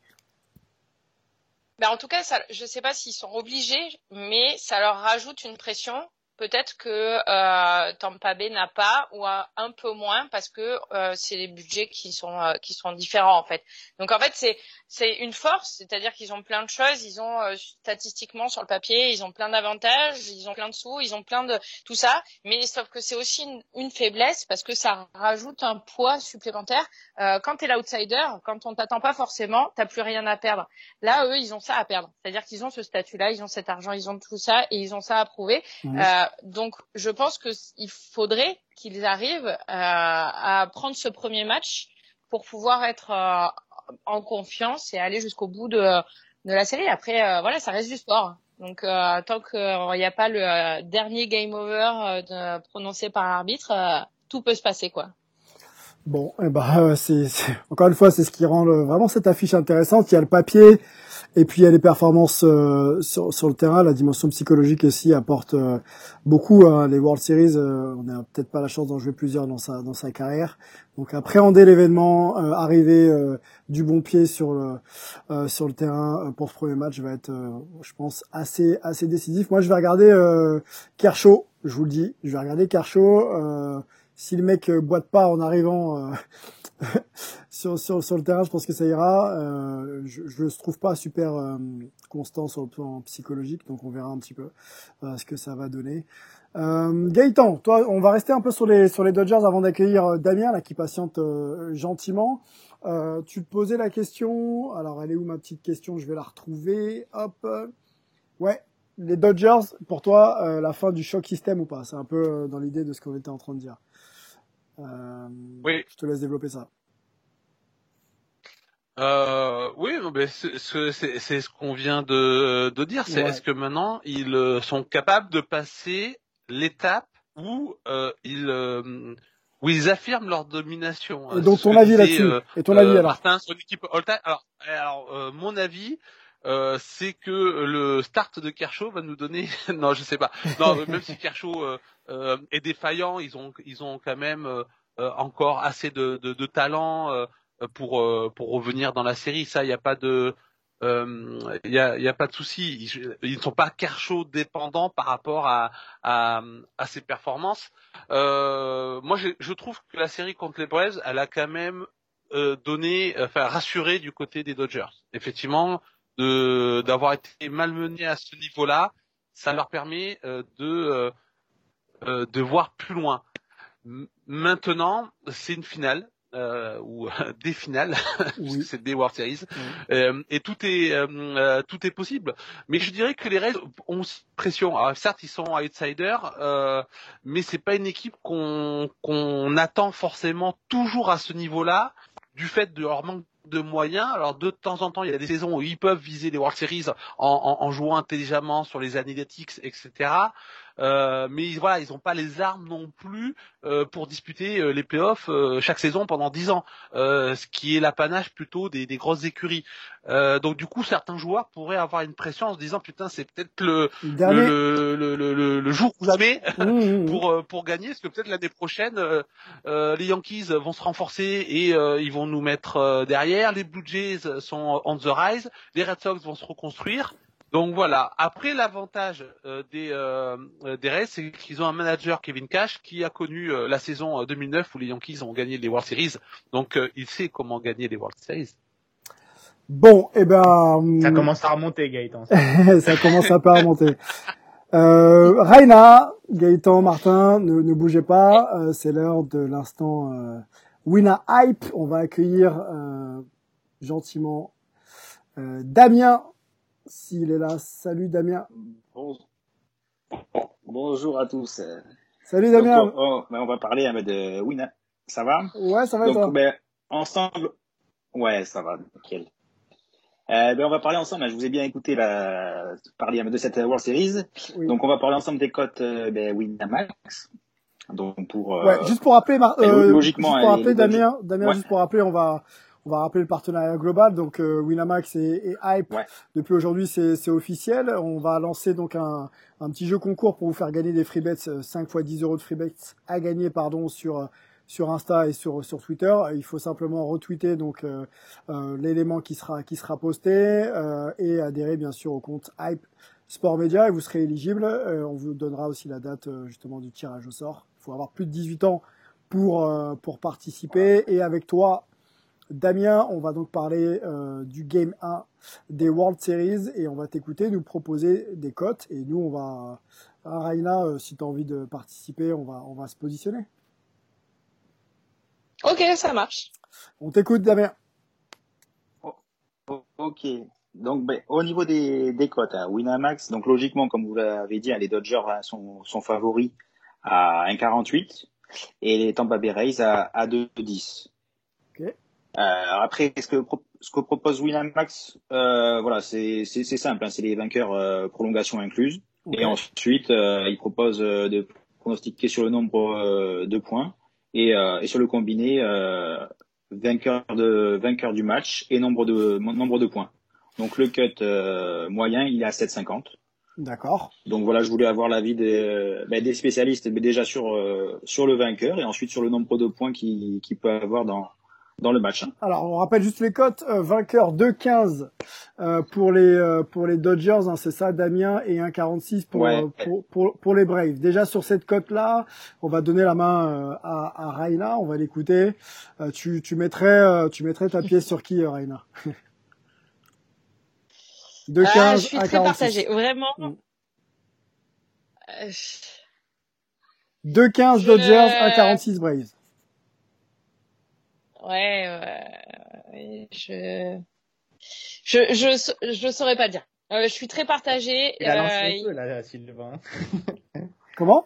Ben, en tout cas, ça, je ne sais pas s'ils sont obligés, mais ça leur rajoute une pression. Peut-être que euh, Tampa Bay n'a pas ou a un peu moins parce que euh, c'est les budgets qui sont euh, qui sont différents en fait. Donc en fait c'est c'est une force, c'est-à-dire qu'ils ont plein de choses, ils ont euh, statistiquement sur le papier, ils ont plein d'avantages, ils ont plein de sous, ils ont plein de tout ça, mais sauf que c'est aussi une, une faiblesse parce que ça rajoute un poids supplémentaire. Euh, quand tu es l'outsider, quand on t'attend pas forcément, t'as plus rien à perdre. Là, eux, ils ont ça à perdre. C'est-à-dire qu'ils ont ce statut-là, ils ont cet argent, ils ont tout ça et ils ont ça à prouver. Mhm. Donc, je pense que s- il faudrait qu'ils arrivent euh, à prendre ce premier match pour pouvoir être euh, en confiance et aller jusqu'au bout de, la série. Après, euh, voilà, ça reste du sport. Donc, tant qu'il n'y a pas le dernier game over prononcé par l'arbitre, tout peut se passer, quoi. Bon, eh ben, euh, c'est, encore une fois, c'est ce qui rend le- vraiment cette affiche intéressante. Il y a le papier, et puis il y a les performances euh, sur, sur le terrain. La dimension psychologique aussi apporte euh, beaucoup. hein. Les World Series, euh, on n'a peut-être pas la chance d'en jouer plusieurs dans sa dans sa carrière. Donc appréhender l'événement, euh, arriver euh, du bon pied sur le sur le terrain pour ce premier match va être, je pense, assez assez décisif. Moi, je vais regarder Kershaw. Je vous le dis, je vais regarder Kershaw. Si le mec euh, boite pas en arrivant euh, sur, sur, sur le terrain, je pense que ça ira. Euh, je, je le trouve pas super euh, constant sur le plan psychologique, donc on verra un petit peu euh, ce que ça va donner. Gaëtan, toi, on va rester un peu sur les sur les Dodgers avant d'accueillir Damien là qui patiente gentiment. Tu te posais la question. Alors, elle est où ma petite question Je vais la retrouver. Hop. Ouais, les Dodgers, pour toi, la fin du choc système ou pas? C'est un peu dans l'idée de ce qu'on était en train de dire. Euh, Oui. Je te laisse développer ça. Euh, oui, mais c'est ce qu'on vient de, de dire. C'est Ouais. est-ce que maintenant ils euh, sont capables de passer l'étape où euh, ils euh, où ils affirment leur domination. Et donc ton avis là-dessus Et ton avis alors Martin all-time. Alors, alors mon avis. Euh, c'est que le start de Kershaw va nous donner non je sais pas. Non même si Kershaw euh, euh, est défaillant ils ont ils ont quand même euh, euh, encore assez de, de, de talent euh, pour euh, pour revenir dans la série. Ça il y a pas de euh, il y a y a pas de souci. Ils, ils ne sont pas Kershaw dépendants par rapport à à, à ses performances. Euh, moi je, je trouve que la série contre les Braves elle a quand même euh, donné enfin rassuré du côté des Dodgers. Effectivement de d'avoir été malmenés à ce niveau-là ça leur permet euh, de euh, euh, de voir plus loin M- maintenant c'est une finale euh, ou des finales, puisque c'est des World Series, et tout est tout est possible. Mais je dirais que les Rays ont pression. Alors, certes, ils sont outsiders, mais c'est pas une équipe qu'on qu'on attend forcément toujours à ce niveau-là, du fait de leur manque de moyens. Alors de temps en temps, il y a des saisons où ils peuvent viser les World Series en, en, jouant intelligemment sur les analytics, etc. Euh, mais voilà, ils n'ont pas les armes non plus euh, pour disputer euh, les playoffs euh, chaque saison pendant 10 ans, euh, ce qui est l'apanage plutôt des, des grosses écuries. Euh, donc du coup, certains joueurs pourraient avoir une pression en se disant putain, c'est peut-être le, le, le, le, le, jour ou jamais Mmh, mmh, mmh. pour pour gagner, parce que peut-être l'année prochaine, les Yankees vont se renforcer et euh, ils vont nous mettre euh, derrière. Les Blue Jays sont on the rise, les Red Sox vont se reconstruire. Donc voilà. Après, l'avantage euh, des euh, euh, des Rays, c'est qu'ils ont un manager Kevin Cash qui a connu euh, la saison euh, 2009 où les Yankees ont gagné les World Series. Donc euh, il sait comment gagner les World Series. Bon, eh ben. Ça commence à remonter, Gaëtan. ça commence un peu à remonter. Euh, Raina, Gaëtan, Martin, ne, ne bougez pas. Euh, c'est l'heure de l'instant euh, Wina Hype. On va accueillir euh, gentiment euh, Damien, s'il est là. Salut Damien. Bonjour à tous. Salut Damien. Donc, on, on, va parler de Wina. Ça va? Ouais, ça va Donc, toi? ben, ensemble. Ouais, ça va, nickel. Euh, ben on va parler ensemble. Je vous ai bien écouté la... parler de cette World Series. Oui. Donc on va parler ensemble des cotes euh, ben, Winamax. Donc pour euh, ouais, juste pour rappeler, euh, logiquement, juste pour rappeler Damien, Damien, ouais. juste pour rappeler, on va on va rappeler le partenariat global. Donc euh, Winamax et, et Hype ouais. depuis aujourd'hui c'est officiel. On va lancer donc un, un petit jeu concours pour vous faire gagner des free bets 5 fois 10 euros de free bets à gagner pardon sur sur Insta et sur sur Twitter. Il faut simplement retweeter donc euh, euh, l'élément qui sera qui sera posté euh, et adhérer bien sûr au compte Hype Sport Media et vous serez éligible. on vous donnera aussi la date justement du tirage au sort. Il faut avoir plus de 18 ans pour pour participer et avec toi Damien, on va donc parler du Game 1 des World Series et on va t'écouter nous proposer des cotes et nous on va hein, Raina si tu as envie de participer, on va on va se positionner. Ok, ça marche. On t'écoute, Damien. Oh, oh, ok. Donc, ben, au niveau des, des cotes, hein, Winamax, donc logiquement, comme vous l'avez dit, hein, les Dodgers hein, sont, sont favoris à 1,48 et les Tampa Bay Rays à, à 2,10. Euh, après, ce que, ce que propose Winamax, euh, voilà, c'est simple, hein, c'est les vainqueurs euh, prolongation incluse. Okay. Et ensuite, ils proposent euh, de pronostiquer sur le nombre de points et, et sur le combiné vainqueur de vainqueur du match et nombre de nombre de points. Donc le cut euh, moyen il est à 7,50. D'accord. Donc voilà, je voulais avoir l'avis des, ben, des spécialistes mais déjà sur euh, sur le vainqueur et ensuite sur le nombre de points qu'il qui peut avoir dans dans le match. Hein. Alors on rappelle juste les cotes. Euh, vainqueur 2,15 euh, pour les euh, pour les Dodgers, hein, c'est ça, Damien, et 1,46 pour, ouais. pour, pour pour les Braves. Déjà sur cette cote là, on va donner la main à, à Raina, on va l'écouter. tu tu mettrais tu mettrais ta pièce sur qui, Raina 2,15 ah, je suis très partagée, vraiment? Mm. 2,15 Dodgers, 1,46 Braves. Ouais, ouais, je, je, je, je saurais pas dire. Euh, je suis très partagée. Tu l'as lancé euh, peu, là, Sylvain. Comment?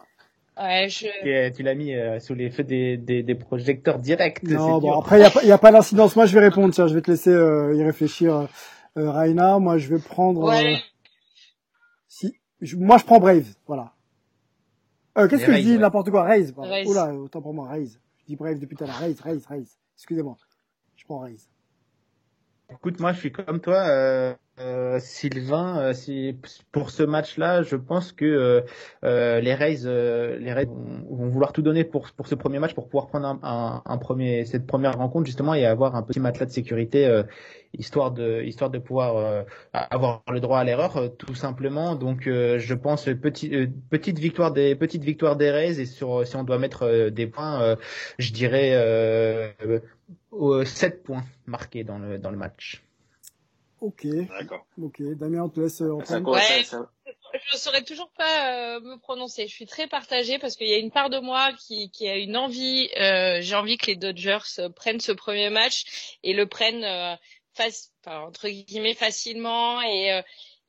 Ouais, je... Tu l'as mis euh, sous les feux des, des, des projecteurs directs. Non, bon, après, il n'y a, a, pas d'incidence. Moi, je vais répondre. Tiens, je vais te laisser euh, y réfléchir, euh, Raina. Moi, je vais prendre... Ouais. si, je, moi, je prends Brave. Voilà. Qu'est-ce que Raise, je dis ouais. N'importe quoi? Raise. Raise. Oula, autant pour moi. Raise. Je dis Brave depuis tout à l'heure. Raise, Raise, Raise. Excusez-moi. Je prends Raise. Écoute, moi, je suis comme toi, euh, euh, Sylvain. Euh, si, pour ce match-là, je pense que euh, les Rays, euh, les vont, vouloir tout donner pour pour ce premier match, pour pouvoir prendre un, un, premier cette première rencontre justement et avoir un petit matelas de sécurité, euh, histoire de histoire de pouvoir avoir le droit à l'erreur, tout simplement. Donc, je pense petit, petite victoire des petite victoire des Rays et sur si on doit mettre des points, je dirais. 7 points marqués dans le, dans le match. Ok. D'accord. Ok. Damien, on te laisse euh. Ouais, je saurais toujours pas euh, me prononcer. Je suis très partagée parce qu'il y a une part de moi qui, qui a une envie. Euh, J'ai envie que les Dodgers euh, prennent ce premier match et le prennent euh, face, enfin, entre guillemets facilement et euh,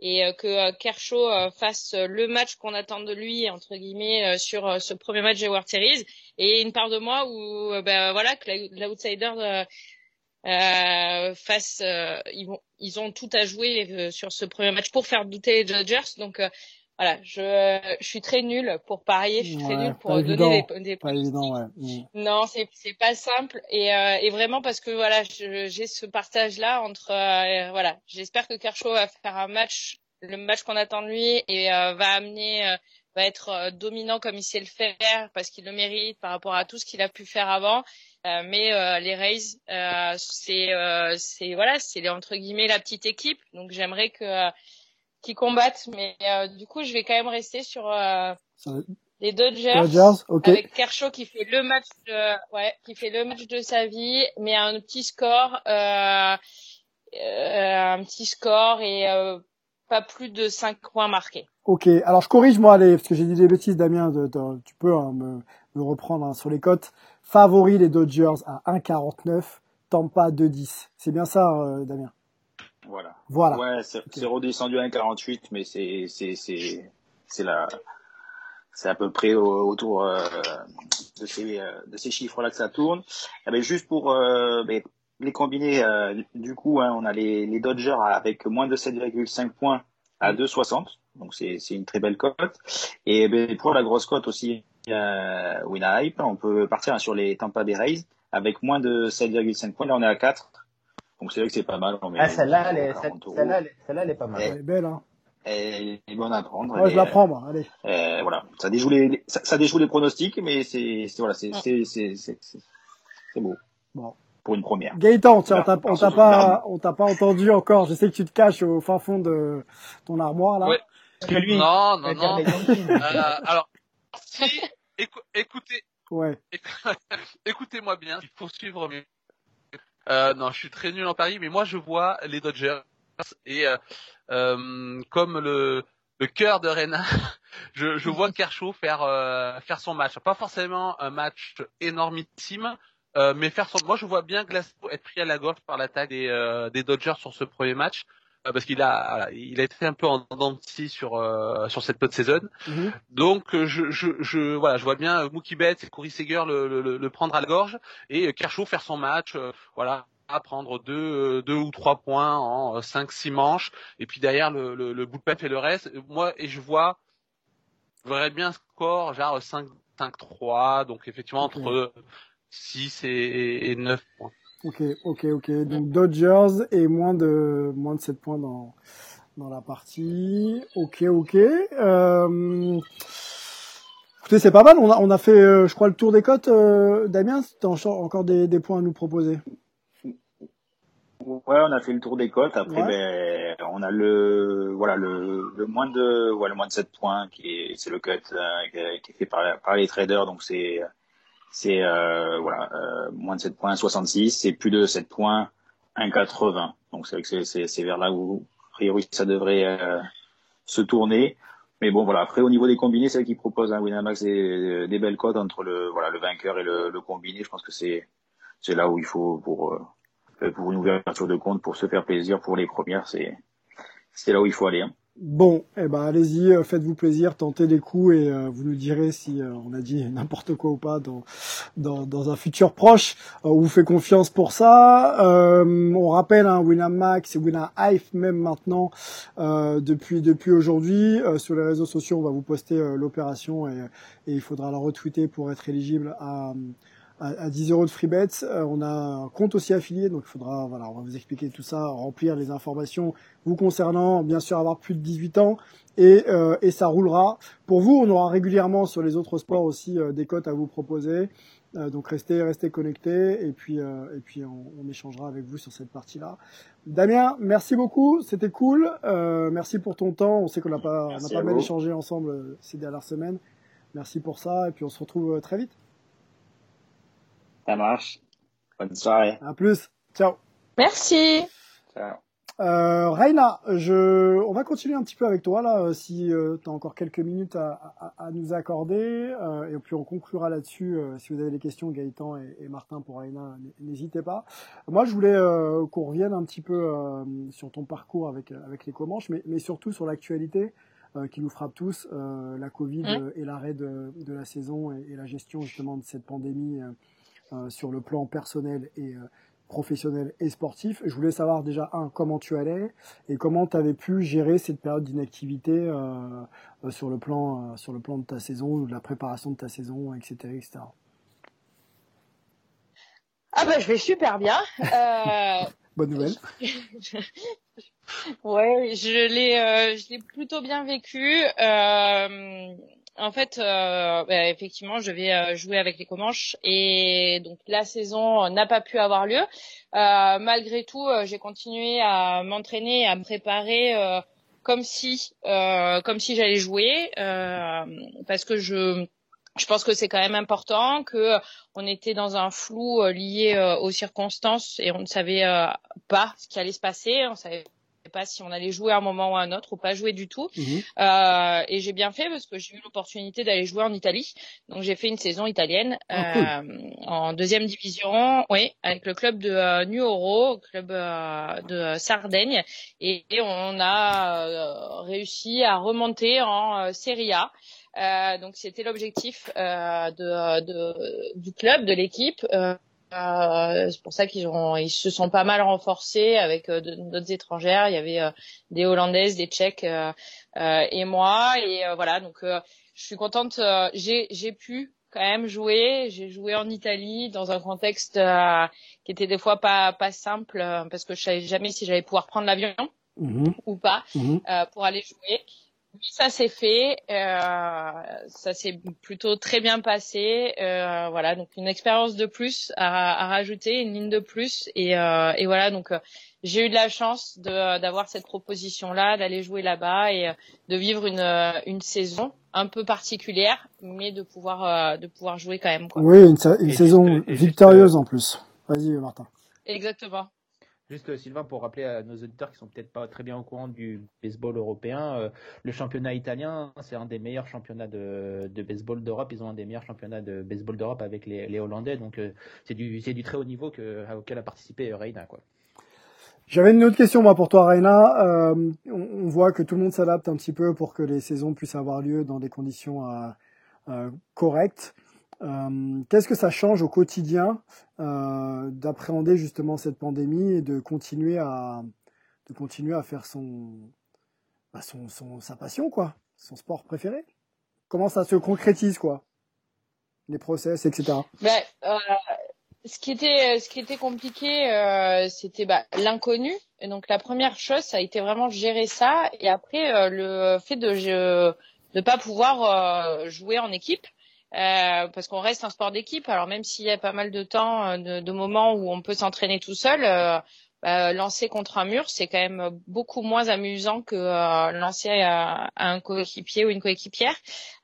et que Kershaw fasse le match qu'on attend de lui entre guillemets sur ce premier match des World Series. Et une part de moi où ben voilà que l'outsider euh, face euh, ils vont ils ont tout à jouer euh, sur ce premier match pour faire douter les Dodgers. Donc voilà, je, je suis très nulle pour parier, je suis très nulle pour donner évident, des, des pas évident, ouais. mmh. Non, c'est c'est pas simple et euh, et vraiment parce que voilà, j'ai ce partage là entre euh, voilà, j'espère que Kershaw va faire un match, le match qu'on attend de lui et euh, va amener va être dominant comme il sait le faire parce qu'il le mérite par rapport à tout ce qu'il a pu faire avant. Euh, mais euh, les Rays, euh, c'est c'est voilà, c'est entre guillemets la petite équipe. Donc j'aimerais que qu'ils combattent, mais du coup je vais quand même rester sur les Dodgers, Dodgers okay. avec Kershaw qui fait le match de ouais, qui fait le match de sa vie, mais un petit score un petit score et pas plus de 5 points marqués. Ok, alors je corrige moi, allez, parce que j'ai dit des bêtises, Damien, de, tu peux hein, me, me, reprendre hein, sur les cotes. Favori les Dodgers à 1,49, Tampa 2,10. C'est bien ça, euh, Damien? Voilà. Voilà. Ouais, c'est redescendu à 1,48, mais c'est c'est c'est c'est la c'est à peu près autour euh, de ces euh, de ces chiffres-là que ça tourne. Eh ben, juste pour euh, ben, les combinés, du coup, hein, on a les, les Dodgers avec moins de 7,5 points à 2,60 donc c'est une très belle cote. Et ben, pour la grosse cote aussi, euh, Hype, on peut partir sur les Tampa Bay Rays avec moins de 7,5 points. Là, on est à 4. Donc c'est vrai que c'est pas mal. ah, celle-là, elle, est, celle-là, elle, elle est pas mal. Elle est belle, hein. Elle est bonne à prendre. Moi, je la prends, moi. Allez. Euh, voilà. Ça déjoue les, ça, ça déjoue les pronostics, mais c'est, voilà, c'est, c'est, c'est, c'est beau. Bon. Pour une première. Gaëtan, tiens, on t'a, on t'a pas, on t'a pas entendu encore. Je sais que tu te caches au fin fond de ton armoire, là. Ouais non, non, non. euh, alors, si, écoutez, ouais. écoutez-moi bien, il faut suivre mes. Euh, non, je suis très nul en Paris, mais moi je vois les Dodgers et euh, euh, comme le le cœur de Rena, je, je vois Kershaw faire euh, faire son match. Pas forcément un match énormissime, mais faire son. Moi, je vois bien Glasgow être pris à la gorge par l'attaque des, des Dodgers sur ce premier match. Euh, parce qu'il a il a été un peu en dents sur euh, sur cette saison. Mhm. Donc euh, je, je, je voilà je vois bien Mookie Betts et Corey Seager le, le, le, prendre à la gorge et Kershaw faire son match voilà à prendre deux deux ou trois points en cinq six manches et puis derrière le le, le bullpen fait le reste moi et je vois je verrais bien un score genre 5 5 3 donc effectivement entre 6 et, et 9 points. Ok, ok, ok. Donc Dodgers et moins de moins de 7 points dans dans la partie. Ok, ok. Euh... Écoutez, c'est pas mal. On a on a fait, euh, je crois, le tour des cotes. Euh, Damien, t'as encore des, des points à nous proposer Ouais, on a fait le tour des cotes. Après, ben, on a le voilà le, le moins de ouais, le moins de 7 points qui est c'est le cut euh, qui est fait par par les traders. Donc c'est c'est euh, voilà euh, moins de 7 points 66 c'est plus de 7 points 1,80 donc c'est c'est c'est vers là où a priori ça devrait euh, se tourner. Mais bon voilà. Après au niveau des combinés c'est qui propose un Winamax des, des belles codes entre le voilà le vainqueur et le, le combiné. Je pense que c'est c'est là où il faut pour euh, pour une ouverture de compte pour se faire plaisir pour les premières c'est c'est là où il faut aller hein. Bon, eh ben allez-y, euh, faites-vous plaisir, tentez les coups et euh, vous nous direz si euh, on a dit n'importe quoi ou pas dans, dans, un futur proche. on vous fait confiance pour ça. on rappelle hein, Winamax et Winamp même maintenant depuis depuis aujourd'hui sur les réseaux sociaux, on va vous poster l'opération et, il faudra la retweeter pour être éligible à, 10 euros de free bets. Euh, on a un compte aussi affilié, donc il faudra, voilà, on va vous expliquer tout ça, remplir les informations vous concernant, bien sûr avoir plus de 18 ans, et, euh, et ça roulera. Pour vous, on aura régulièrement sur les autres sports aussi euh, des cotes à vous proposer. donc restez, restez connectés, et puis, et puis on, on, échangera avec vous sur cette partie-là. Damien, merci beaucoup, c'était cool. merci pour ton temps. On sait qu'on n'a pas, on a pas mal échangé ensemble ces dernières semaines. Merci pour ça, et puis on se retrouve très vite. Ça marche. Bonne soirée. À plus. Ciao. Merci. Ciao. Euh, Raina, je, on va continuer un petit peu avec toi là, euh, si euh, tu as encore quelques minutes à, à, à nous accorder, euh, et puis on conclura là-dessus. Euh, si vous avez des questions, Gaëtan et, et Martin pour Raina, n'hésitez pas. Moi, je voulais qu'on revienne un petit peu sur ton parcours avec avec les Comanches, mais, mais surtout sur l'actualité qui nous frappe tous, la Covid mmh. et l'arrêt de, de, la saison et, et, la gestion justement de cette pandémie euh, sur le plan personnel et euh, professionnel et sportif. Je voulais savoir déjà, un, comment tu allais et comment tu avais pu gérer cette période d'inactivité euh, sur, le plan, sur le plan de ta saison ou de la préparation de ta saison, etc. etc. Ah bah je vais super bien. Bonne nouvelle. ouais, je l'ai, je l'ai plutôt bien vécu. Euh, en fait, euh, bah, effectivement, je vais euh, jouer avec les Comanches et donc la saison n'a pas pu avoir lieu. Euh, malgré tout, j'ai continué à m'entraîner, à me préparer comme si, comme si j'allais jouer, parce que je je pense que c'est quand même important que on était dans un flou lié aux circonstances et on ne savait pas ce qui allait se passer. On savait pas si on allait jouer à un moment ou à un autre ou pas jouer du tout. Mhm. Euh, et j'ai bien fait parce que j'ai eu l'opportunité d'aller jouer en Italie. Donc j'ai fait une saison italienne Ah, euh, en deuxième division, oui, avec le club de euh, Nuoro, club de Sardaigne, et, et on a réussi à remonter en Serie A. Euh, donc c'était l'objectif euh, de, de- du club, de l'équipe. Euh, euh, c'est pour ça qu'ils ont, ils se sont pas mal renforcés avec euh, d'autres étrangères. Il y avait euh, des Hollandaises, des Tchèques euh, euh, et moi. Et euh, voilà, donc euh, je suis contente. euh, j'ai j'ai pu quand même jouer. J'ai joué en Italie dans un contexte euh, qui était des fois pas pas simple parce que je savais jamais si j'allais pouvoir prendre l'avion Mhm. ou pas euh, pour aller jouer. Ça s'est fait, euh, ça s'est plutôt très bien passé. Euh, voilà, donc une expérience de plus à, à rajouter, une ligne de plus, et, euh, et voilà. Donc euh, j'ai eu de la chance de d'avoir cette proposition-là, d'aller jouer là-bas et euh, de vivre une euh, une saison un peu particulière, mais de pouvoir euh, de pouvoir jouer quand même. Quoi. Oui, une, sa- une Et saison juste- et juste, victorieuse en plus. Vas-y, Martin. Exactement. Juste euh, Sylvain pour rappeler à nos auditeurs qui sont peut-être pas très bien au courant du baseball européen, euh, le championnat italien c'est un des meilleurs championnats de, baseball d'Europe. Ils ont un des meilleurs championnats de baseball d'Europe avec les, Hollandais, donc euh, c'est du très haut niveau que, auquel a participé Reina. J'avais une autre question moi pour toi, Reina. On, voit que tout le monde s'adapte un petit peu pour que les saisons puissent avoir lieu dans des conditions correctes. Euh, Qu'est-ce que ça change au quotidien euh, d'appréhender justement cette pandémie et de continuer à de continuer à faire bah, son, son sa passion quoi, son sport préféré? Comment ça se concrétise quoi? Les process, etc. Ben, euh, ce qui était ce qui était compliqué, c'était bah, l'inconnu. Et donc la première chose, ça a été vraiment gérer ça. Et après, le fait de de pas pouvoir jouer en équipe. Euh, parce qu'on reste un sport d'équipe. Alors même s'il y a pas mal de temps, euh, de, de moments où on peut s'entraîner tout seul, euh, bah, lancer contre un mur, c'est quand même beaucoup moins amusant que euh, lancer à, à un coéquipier ou une coéquipière.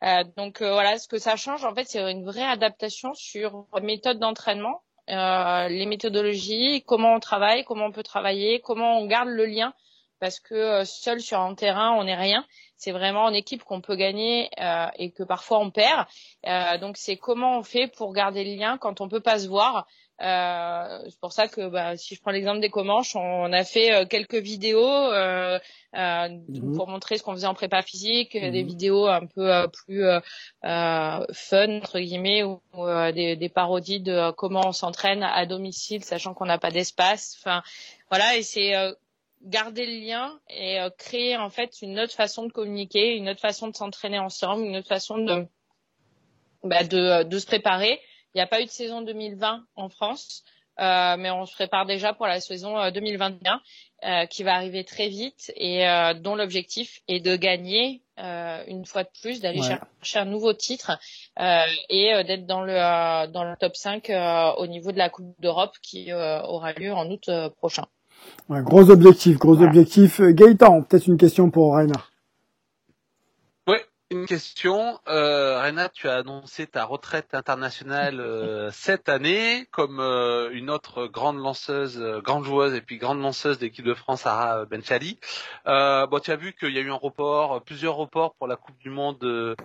Euh, donc euh, voilà, ce que ça change, en fait, c'est une vraie adaptation sur méthode d'entraînement, euh, les méthodologies, comment on travaille, comment on peut travailler, comment on garde le lien, parce que euh, seul sur un terrain, on n'est rien. C'est vraiment en équipe qu'on peut gagner euh, et que parfois on perd. Euh, donc c'est comment on fait pour garder le lien quand on peut pas se voir. Euh, c'est pour ça que bah, si je prends l'exemple des Comanches, on a fait euh, quelques vidéos euh, euh, Mhm. pour montrer ce qu'on faisait en prépa physique, Mhm. des vidéos un peu plus fun entre guillemets ou, euh, des, des parodies de comment on s'entraîne à domicile, sachant qu'on n'a pas d'espace. Enfin voilà, et c'est euh, garder le lien et euh, créer en fait une autre façon de communiquer, une autre façon de s'entraîner ensemble, une autre façon de bah, de, de se préparer. Il n'y a pas eu de saison 2020 en France, euh, mais on se prépare déjà pour la saison euh, 2021 euh, qui va arriver très vite et euh, dont l'objectif est de gagner euh, une fois de plus, d'aller Ouais. chercher un nouveau titre euh, et euh, d'être dans le euh, dans le top 5 euh, au niveau de la Coupe d'Europe qui euh, aura lieu en août euh, prochain. Ouais, gros objectif, gros Voilà. objectif. Euh, Gaëtan, peut-être une question pour Reina. Ouais, une question. Euh, tu as annoncé ta retraite internationale euh, cette année, comme euh, une autre grande lanceuse, euh, grande joueuse et puis grande lanceuse d'équipe de France, Sarah Benchali. Euh, bon, tu as vu qu'il y a eu un report, plusieurs reports pour la Coupe du Monde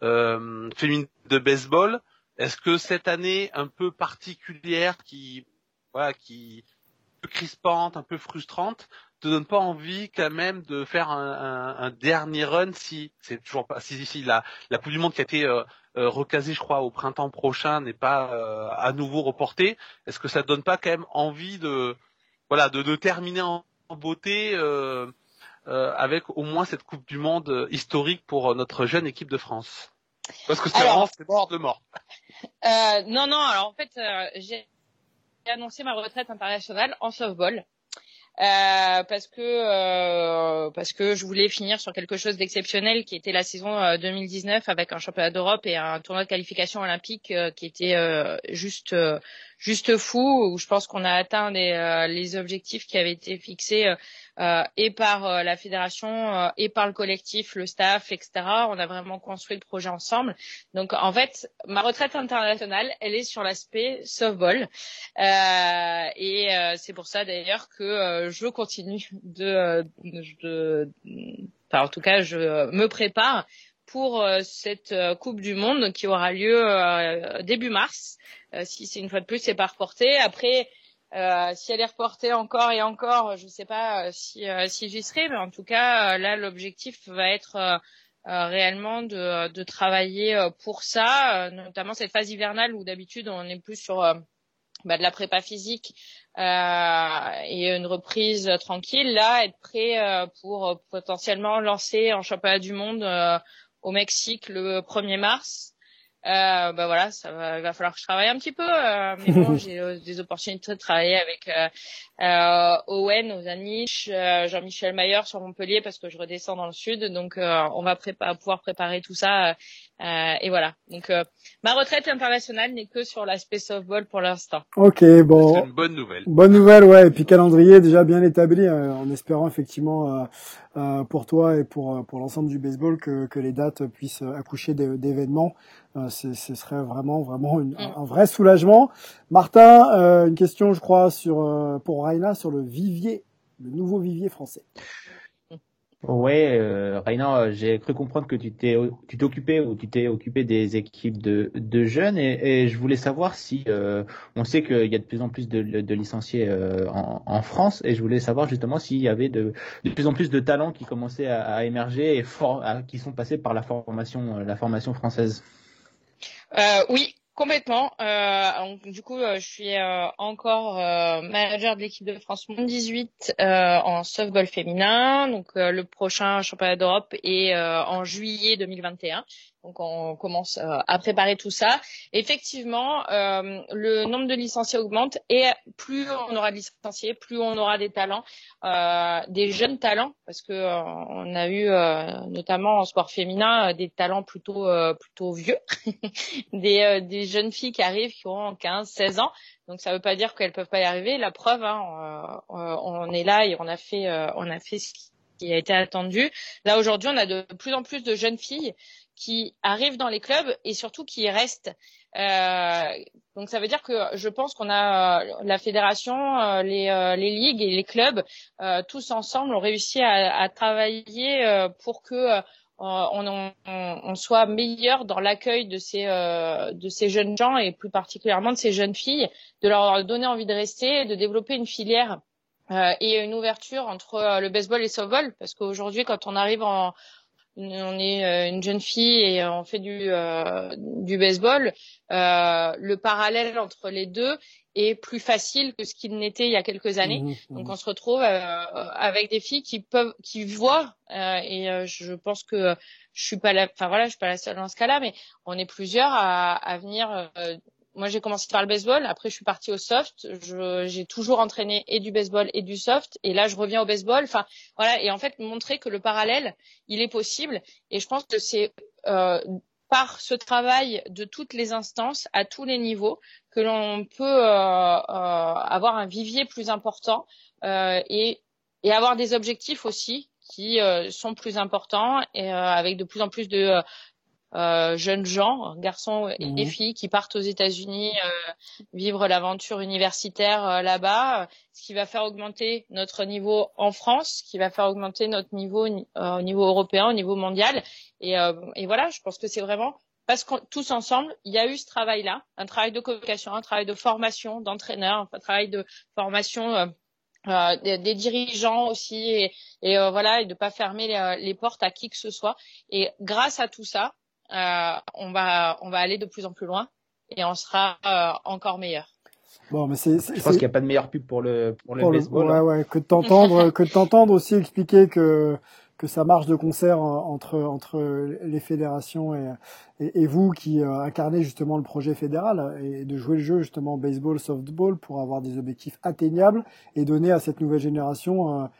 féminine de baseball. Est-ce que cette année un peu particulière, qui voilà, qui peu crispante, un peu frustrante, te donne pas envie quand même de faire un, un- un dernier run si c'est toujours pas si, si la, la Coupe du Monde qui a été euh, euh, recasée, je crois, au printemps prochain n'est pas euh, à nouveau reportée. Est-ce que ça te donne pas quand même envie de voilà de, de terminer en, en beauté euh, avec au moins cette Coupe du Monde historique pour notre jeune équipe de France? Parce que c'est vraiment c'est mort de mort. Non, non. Alors en fait, j'ai annoncé ma retraite internationale en softball. Euh, parce que euh, parce que je voulais finir sur quelque chose d'exceptionnel qui était la saison euh, 2019 avec un championnat d'Europe et un tournoi de qualification olympique euh, qui était euh, juste euh, juste fou où je pense qu'on a atteint les, euh, les objectifs qui avaient été fixés euh, euh, et par euh, la fédération euh, et par le collectif, le staff, etc. On a vraiment construit le projet ensemble. Donc en fait, ma retraite internationale, elle est sur l'aspect softball et c'est pour ça d'ailleurs que je continue de, de, enfin, en tout cas, je me prépare pour cette Coupe du Monde qui aura lieu début mars. si c'est une fois de plus, c'est pas reporté. Après, euh, si elle est reportée encore et encore, je ne sais pas euh, si, euh, si j'y serai, mais en tout cas, là, l'objectif va être réellement de, travailler pour ça, notamment cette phase hivernale où d'habitude on est plus sur bah, de la prépa physique et une reprise tranquille. Là, être prêt pour potentiellement lancer en championnat du monde au Mexique le 1er mars euh, bah voilà, ça va, il va falloir que je travaille un petit peu. Euh, mais bon, j'ai euh, des opportunités de travailler avec euh, euh Owen aux Aniches, Jean-Michel Mayer sur Montpellier parce que je redescends dans le sud. Donc, on va pouvoir préparer tout ça. Et voilà. Donc, ma retraite internationale n'est que sur l'aspect softball pour l'instant. Ok, bon. C'est une bonne nouvelle. Bonne nouvelle, ouais. Et puis calendrier déjà bien établi, en espérant effectivement pour toi et pour pour l'ensemble du baseball que que les dates puissent accoucher d'événements. Euh, ce serait vraiment vraiment mm. un vrai soulagement. Martin, euh, une question, je crois, sur euh, pour Raina sur le vivier, le nouveau vivier français. Ouais, euh, Raina, j'ai cru comprendre que tu t'es tu t'occupais ou tu t'es occupé des équipes de, de jeunes et, et je voulais savoir si on sait qu'il y a de plus en plus de, de licenciés en, en, France et je voulais savoir justement s'il y avait de, de plus en plus de talents qui commençaient à, à émerger et for, qui sont passés par la formation la formation française. Euh, oui, Complètement. Euh, du coup, euh, je suis euh, encore manager de l'équipe de France Monde 18 en softball féminin. Donc le prochain championnat d'Europe est en juillet 2021. Donc on commence euh, à préparer tout ça. Effectivement, euh, le nombre de licenciés augmente et plus on aura de licenciés, plus on aura des talents, euh, des jeunes talents, parce que on a eu notamment en sport féminin des talents plutôt plutôt vieux, des, des jeunes filles qui arrivent qui ont 15, 16 ans. Donc ça ne veut pas dire qu'elles peuvent pas y arriver. La preuve, hein, on est là et on a fait on a fait ce qui a été attendu. Là aujourd'hui, on a de plus en plus de jeunes filles qui arrivent dans les clubs et surtout qui y restent. Euh, donc ça veut dire que je pense qu'on a euh, la fédération, euh, les, euh, les, ligues et les clubs tous ensemble ont réussi à, à travailler pour que on, on, on, soit meilleur dans l'accueil de ces de ces jeunes gens et plus particulièrement de ces jeunes filles, de leur donner envie de rester, de développer une filière et une ouverture entre le baseball et le softball parce qu'aujourd'hui quand on arrive en, on est euh, une jeune fille et on fait du, euh, du baseball, euh, le parallèle entre les deux est plus facile que ce qu'il n'était il y a quelques années. Mmh, mmh. Donc on se retrouve avec des filles qui peuvent, qui voient, et je pense que je suis pas la, enfin voilà, je suis pas la seule dans ce cas-là, mais on est plusieurs à, à venir moi, j'ai commencé par le baseball. Après, je suis partie au soft. J'ai toujours entraîné et du baseball et du soft. Et là, je reviens au baseball. Enfin, voilà. Et en fait, montrer que le parallèle, il est possible. Et je pense que c'est euh, par ce travail de toutes les instances, à tous les niveaux, que l'on peut euh, euh, avoir un vivier plus important euh, et, et avoir des objectifs aussi qui euh, sont plus importants et euh, avec de plus en plus de euh, jeunes gens, garçons et mhm. filles, qui partent aux États-Unis euh, vivre l'aventure universitaire euh, là-bas, ce qui va faire augmenter notre niveau en France, ce qui va faire augmenter notre niveau au niveau européen, au niveau mondial. Et, et voilà, je pense que c'est vraiment parce que tous ensemble, il y a eu ce travail-là, un travail de communication, un travail de formation d'entraîneurs, un travail de formation euh, des, des, dirigeants aussi et, et euh, voilà et de pas fermer les, les, portes à qui que ce soit et grâce à tout ça euh, on va on va aller de plus en plus loin et on sera euh, encore meilleur. Bon, mais c'est, je pense qu'il n'y a pas de meilleure pub pour le pour le baseball. ouais, ouais, que de t'entendre que de t'entendre aussi expliquer que que ça marche de concert entre entre les fédérations et et, vous qui euh, incarnez justement le projet fédéral et de jouer le jeu justement baseball softball pour avoir des objectifs atteignables et donner à cette nouvelle génération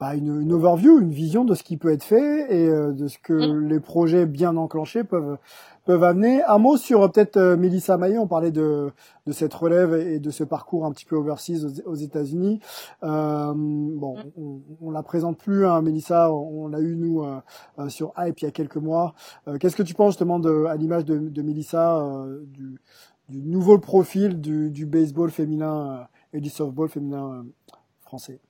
bah, une, une, overview, une vision de ce qui peut être fait et euh, de ce que mm. les projets bien enclenchés peuvent peuvent amener. Un mot sur euh, peut-être euh, Mélissa Maillot, on parlait de, de cette relève et de ce parcours un petit peu overseas aux, aux États-Unis. Euh, bon, mm. on, on, la présente plus, hein, Mélissa, on, l'a eu nous sur Hype il y a quelques mois. Qu'est-ce que tu penses justement de, à l'image de, de Mélissa du, du nouveau profil du, du baseball féminin et du softball féminin français?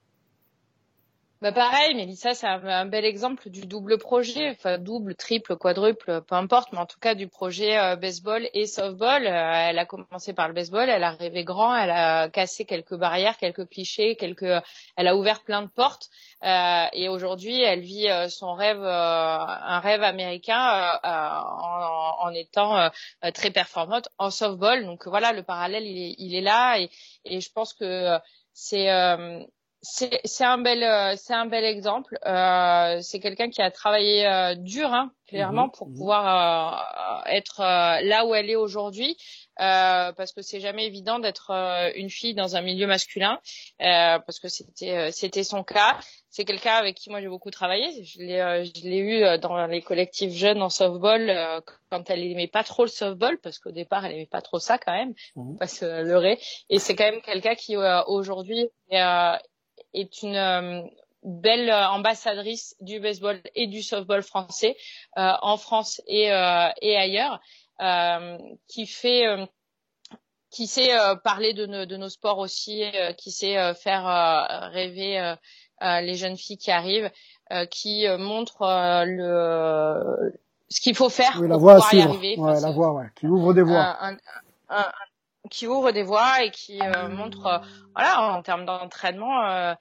Bah pareil, Mélissa, c'est un, bel exemple du double projet, enfin double, triple, quadruple, peu importe, mais en tout cas du projet euh, baseball et softball. Euh, elle a commencé par le baseball, elle a rêvé grand, elle a cassé quelques barrières, quelques clichés, quelques, elle a ouvert plein de portes. Euh, et aujourd'hui, elle vit son rêve, un rêve américain en, en, étant très performante en softball. Donc voilà, le parallèle, il est, il est là, et, et je pense que c'est c'est un bel euh, c'est un bel exemple. Euh, c'est quelqu'un qui a travaillé euh, dur, hein, clairement, mhm, pour mhm. pouvoir euh, être là où elle est aujourd'hui, parce que c'est jamais évident d'être une fille dans un milieu masculin, parce que c'était c'était son cas. C'est quelqu'un avec qui moi j'ai beaucoup travaillé. Je l'ai je l'ai eu dans les collectifs jeunes en softball quand elle aimait pas trop le softball, parce qu'au départ elle aimait pas trop ça quand même, mmh. pas se leurrer. Et c'est quand même quelqu'un qui aujourd'hui est une euh, belle euh, ambassadrice du baseball et du softball français euh, en France et, et ailleurs, qui fait qui sait parler de, de, nos sports aussi, qui sait faire rêver les jeunes filles qui arrivent, qui montre le ce qu'il faut faire pour pouvoir y arriver. Ouais, la voie, ouais. qui ouvre des voies. Un, un, qui ouvre des voies et qui montre, voilà, en termes d'entraînement,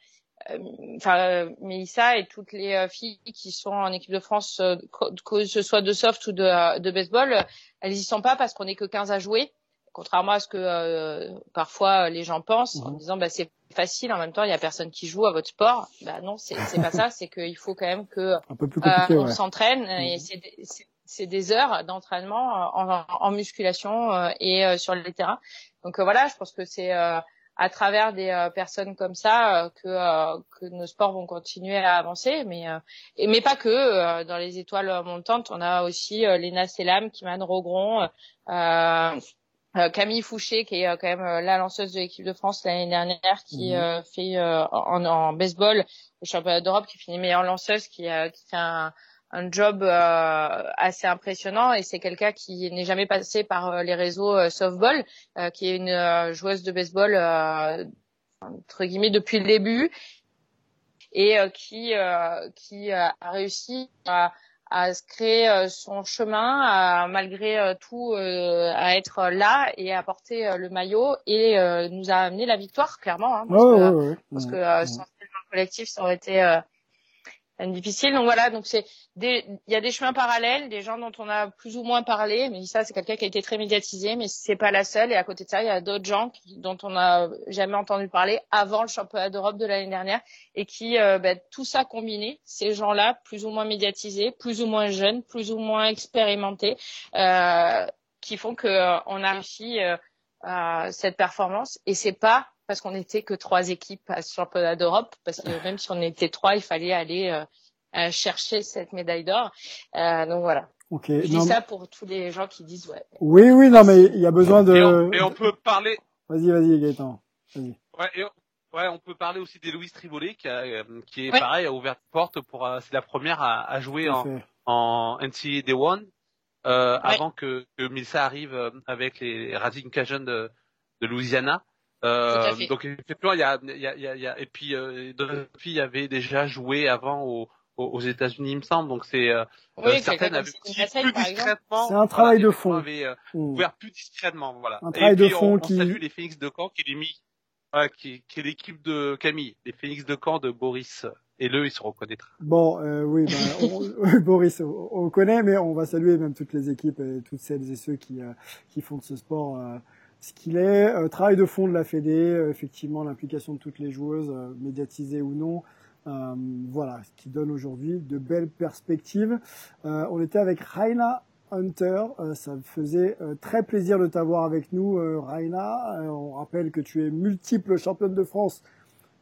euh, enfin euh, Mélissa et toutes les euh, filles qui sont en équipe de France, que ce soit de soft ou de, de baseball, elles y sont pas parce qu'on est que 15 à jouer, contrairement à ce que parfois les gens pensent en mhm. disant bah c'est facile en même temps il y a personne qui joue à votre sport. Bah non c'est pas ça, c'est qu'il faut quand même que on s'entraîne et mhm. c'est c'est des heures d'entraînement en, en, musculation et sur les terrains. Donc voilà, je pense que c'est à travers des euh, personnes comme ça euh, que euh, que nos sports vont continuer à avancer mais et, mais pas que dans les étoiles montantes on a aussi Léna Selam Kiman Rogron Camille Fouché qui est quand même la lanceuse de l'équipe de France l'année dernière qui mhm. fait en, en, baseball le championnat d'Europe qui finit meilleure lanceuse qui, qui fait un un job euh, assez impressionnant et c'est quelqu'un qui n'est jamais passé par euh, les réseaux euh, softball, qui est une joueuse de baseball entre guillemets depuis le début et qui qui a réussi à, à se créer son chemin à, malgré tout à être là et à porter le maillot et nous a amené la victoire clairement hein, parce, que, parce que sans le collectif ça aurait été difficile. Donc voilà, donc c'est il y a des chemins parallèles, des gens dont on a plus ou moins parlé, mais ça c'est quelqu'un qui a été très médiatisé, mais c'est pas la seule. Et à côté de ça, il y a d'autres gens dont on n'a jamais entendu parler avant le championnat d'Europe de l'année dernière et qui euh, ben, tout ça combiné, ces gens-là plus ou moins médiatisés, plus ou moins jeunes, plus ou moins expérimentés, euh, qui font que euh, on a réussi euh, cette performance. Et c'est pas parce qu'on n'était que trois équipes à ce championnat d'Europe, parce que même si on était trois, il fallait aller euh, euh, chercher cette médaille d'or. Euh, donc voilà. Ok. Je dis ça pour tous les gens qui disent ouais. Oui, oui, non, mais il y a besoin de. Et on, peut parler. Vas-y, vas-y, Gaëtan. Vas-y. Ouais, et ouais, on peut parler aussi d'Héloïse Trivolet qui, a, qui est pareil, a ouvert porte pour. c'est la première à, à jouer en, en NCAA Day One. Euh, avant que, que Milsa arrive avec les Rising Cajun de, de Louisiana. Euh, donc effectivement, il y a, il y a, il y a, et puis euh, filles avaient déjà joué avant aux, aux États-Unis, il me semble. Donc c'est euh, oui, certaines avaient plus discrètement. C'est un travail de fond. Avaient, euh, mmh. ouvert plus discrètement, voilà. Un travail de fond on, qui. On salue les Phoenix de Caen qui est mis, euh, qui, qui est l'équipe de Camille, les Phoenix de Caen de Boris. Et le, il se reconnaîtra. Bon, euh, oui, bah, on, Boris, on, on, connaît, mais on va saluer même toutes les équipes et toutes celles et ceux qui, euh, qui font de ce sport euh, ce qu'il est. Euh, travail de fond de la Fédé, euh, effectivement l'implication de toutes les joueuses, euh, médiatisées ou non. voilà, ce qui donne aujourd'hui de belles perspectives. on était avec Raina Hunter, ça me faisait très plaisir de t'avoir avec nous, Raina. on rappelle que tu es multiple championne de France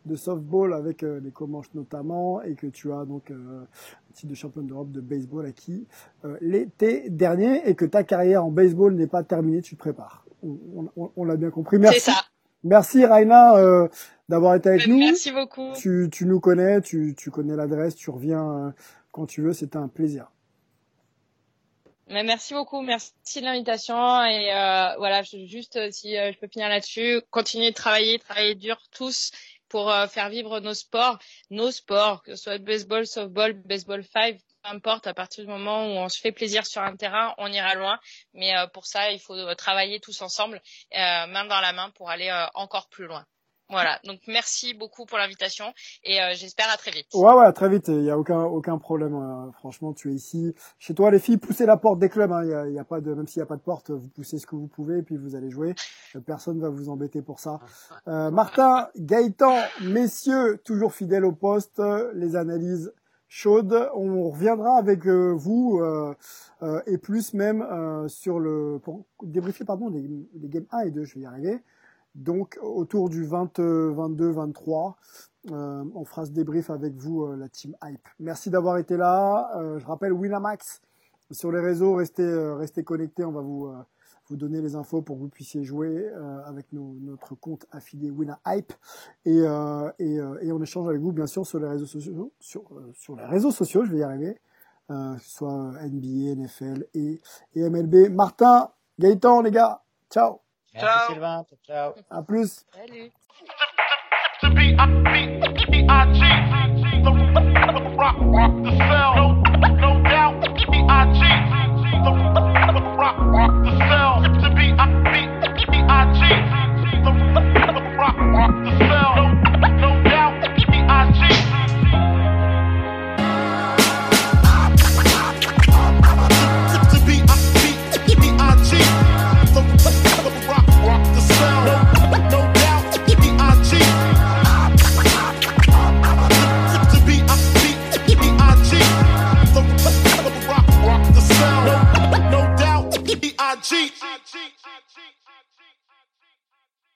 de softball avec euh, les Comanches notamment, et que tu as donc euh, un titre de champion d'Europe de baseball acquis euh, l'été dernier, et que ta carrière en baseball n'est pas terminée, tu te prépares. On, on- on l'a bien compris. Merci. Ça. Merci Raina euh, d'avoir été avec nous. Merci beaucoup. Tu, tu nous connais, tu, tu connais l'adresse, tu reviens euh, quand tu veux, c'était un plaisir. Mais merci beaucoup, merci de l'invitation et euh, voilà, je- juste si je peux finir là-dessus, continuer de travailler, travailler dur tous pour euh, faire vivre nos sports, nos sports, que ce soit baseball, softball, baseball 5, peu importe, à partir du moment où on se fait plaisir sur un terrain, on ira loin. Mais euh, pour ça, il faut euh, travailler tous ensemble, main dans la main, pour aller encore plus loin. Voilà, donc merci beaucoup pour l'invitation et euh, j'espère à très vite. Ouais, ouais, très vite, il y a aucun, aucun problème. euh, franchement, tu es ici. Chez toi, les filles, poussez la porte des clubs. hein, y, a, a pas de, même s'il n'y a pas de porte, vous poussez ce que vous pouvez et puis vous allez jouer. Euh, Personne va vous embêter pour ça. Euh, Martin, Gaëtan, messieurs, toujours fidèles au poste, les analyses chaudes. On reviendra avec euh, vous euh, et plus même sur le pour débriefer pardon les, les games 1 et 2, je vais y arriver. Donc autour du 20, euh, 22, 23, euh, on fera ce débrief avec vous, euh, la team Hype. Merci d'avoir été là. Euh, je rappelle Winamax sur les réseaux, restez, euh, restez connectés. On va vous, vous donner les infos pour que vous puissiez jouer avec notre compte affilié WinaHype et, et, et on échange avec vous bien sûr sur les réseaux sociaux, sur, sur les réseaux sociaux, je vais y arriver, soit NBA, NFL et, et MLB. Martin, Gaëtan, les gars, ciao. Merci ciao. Sylvain, ciao. À plus. Salut. cheat. I cheat.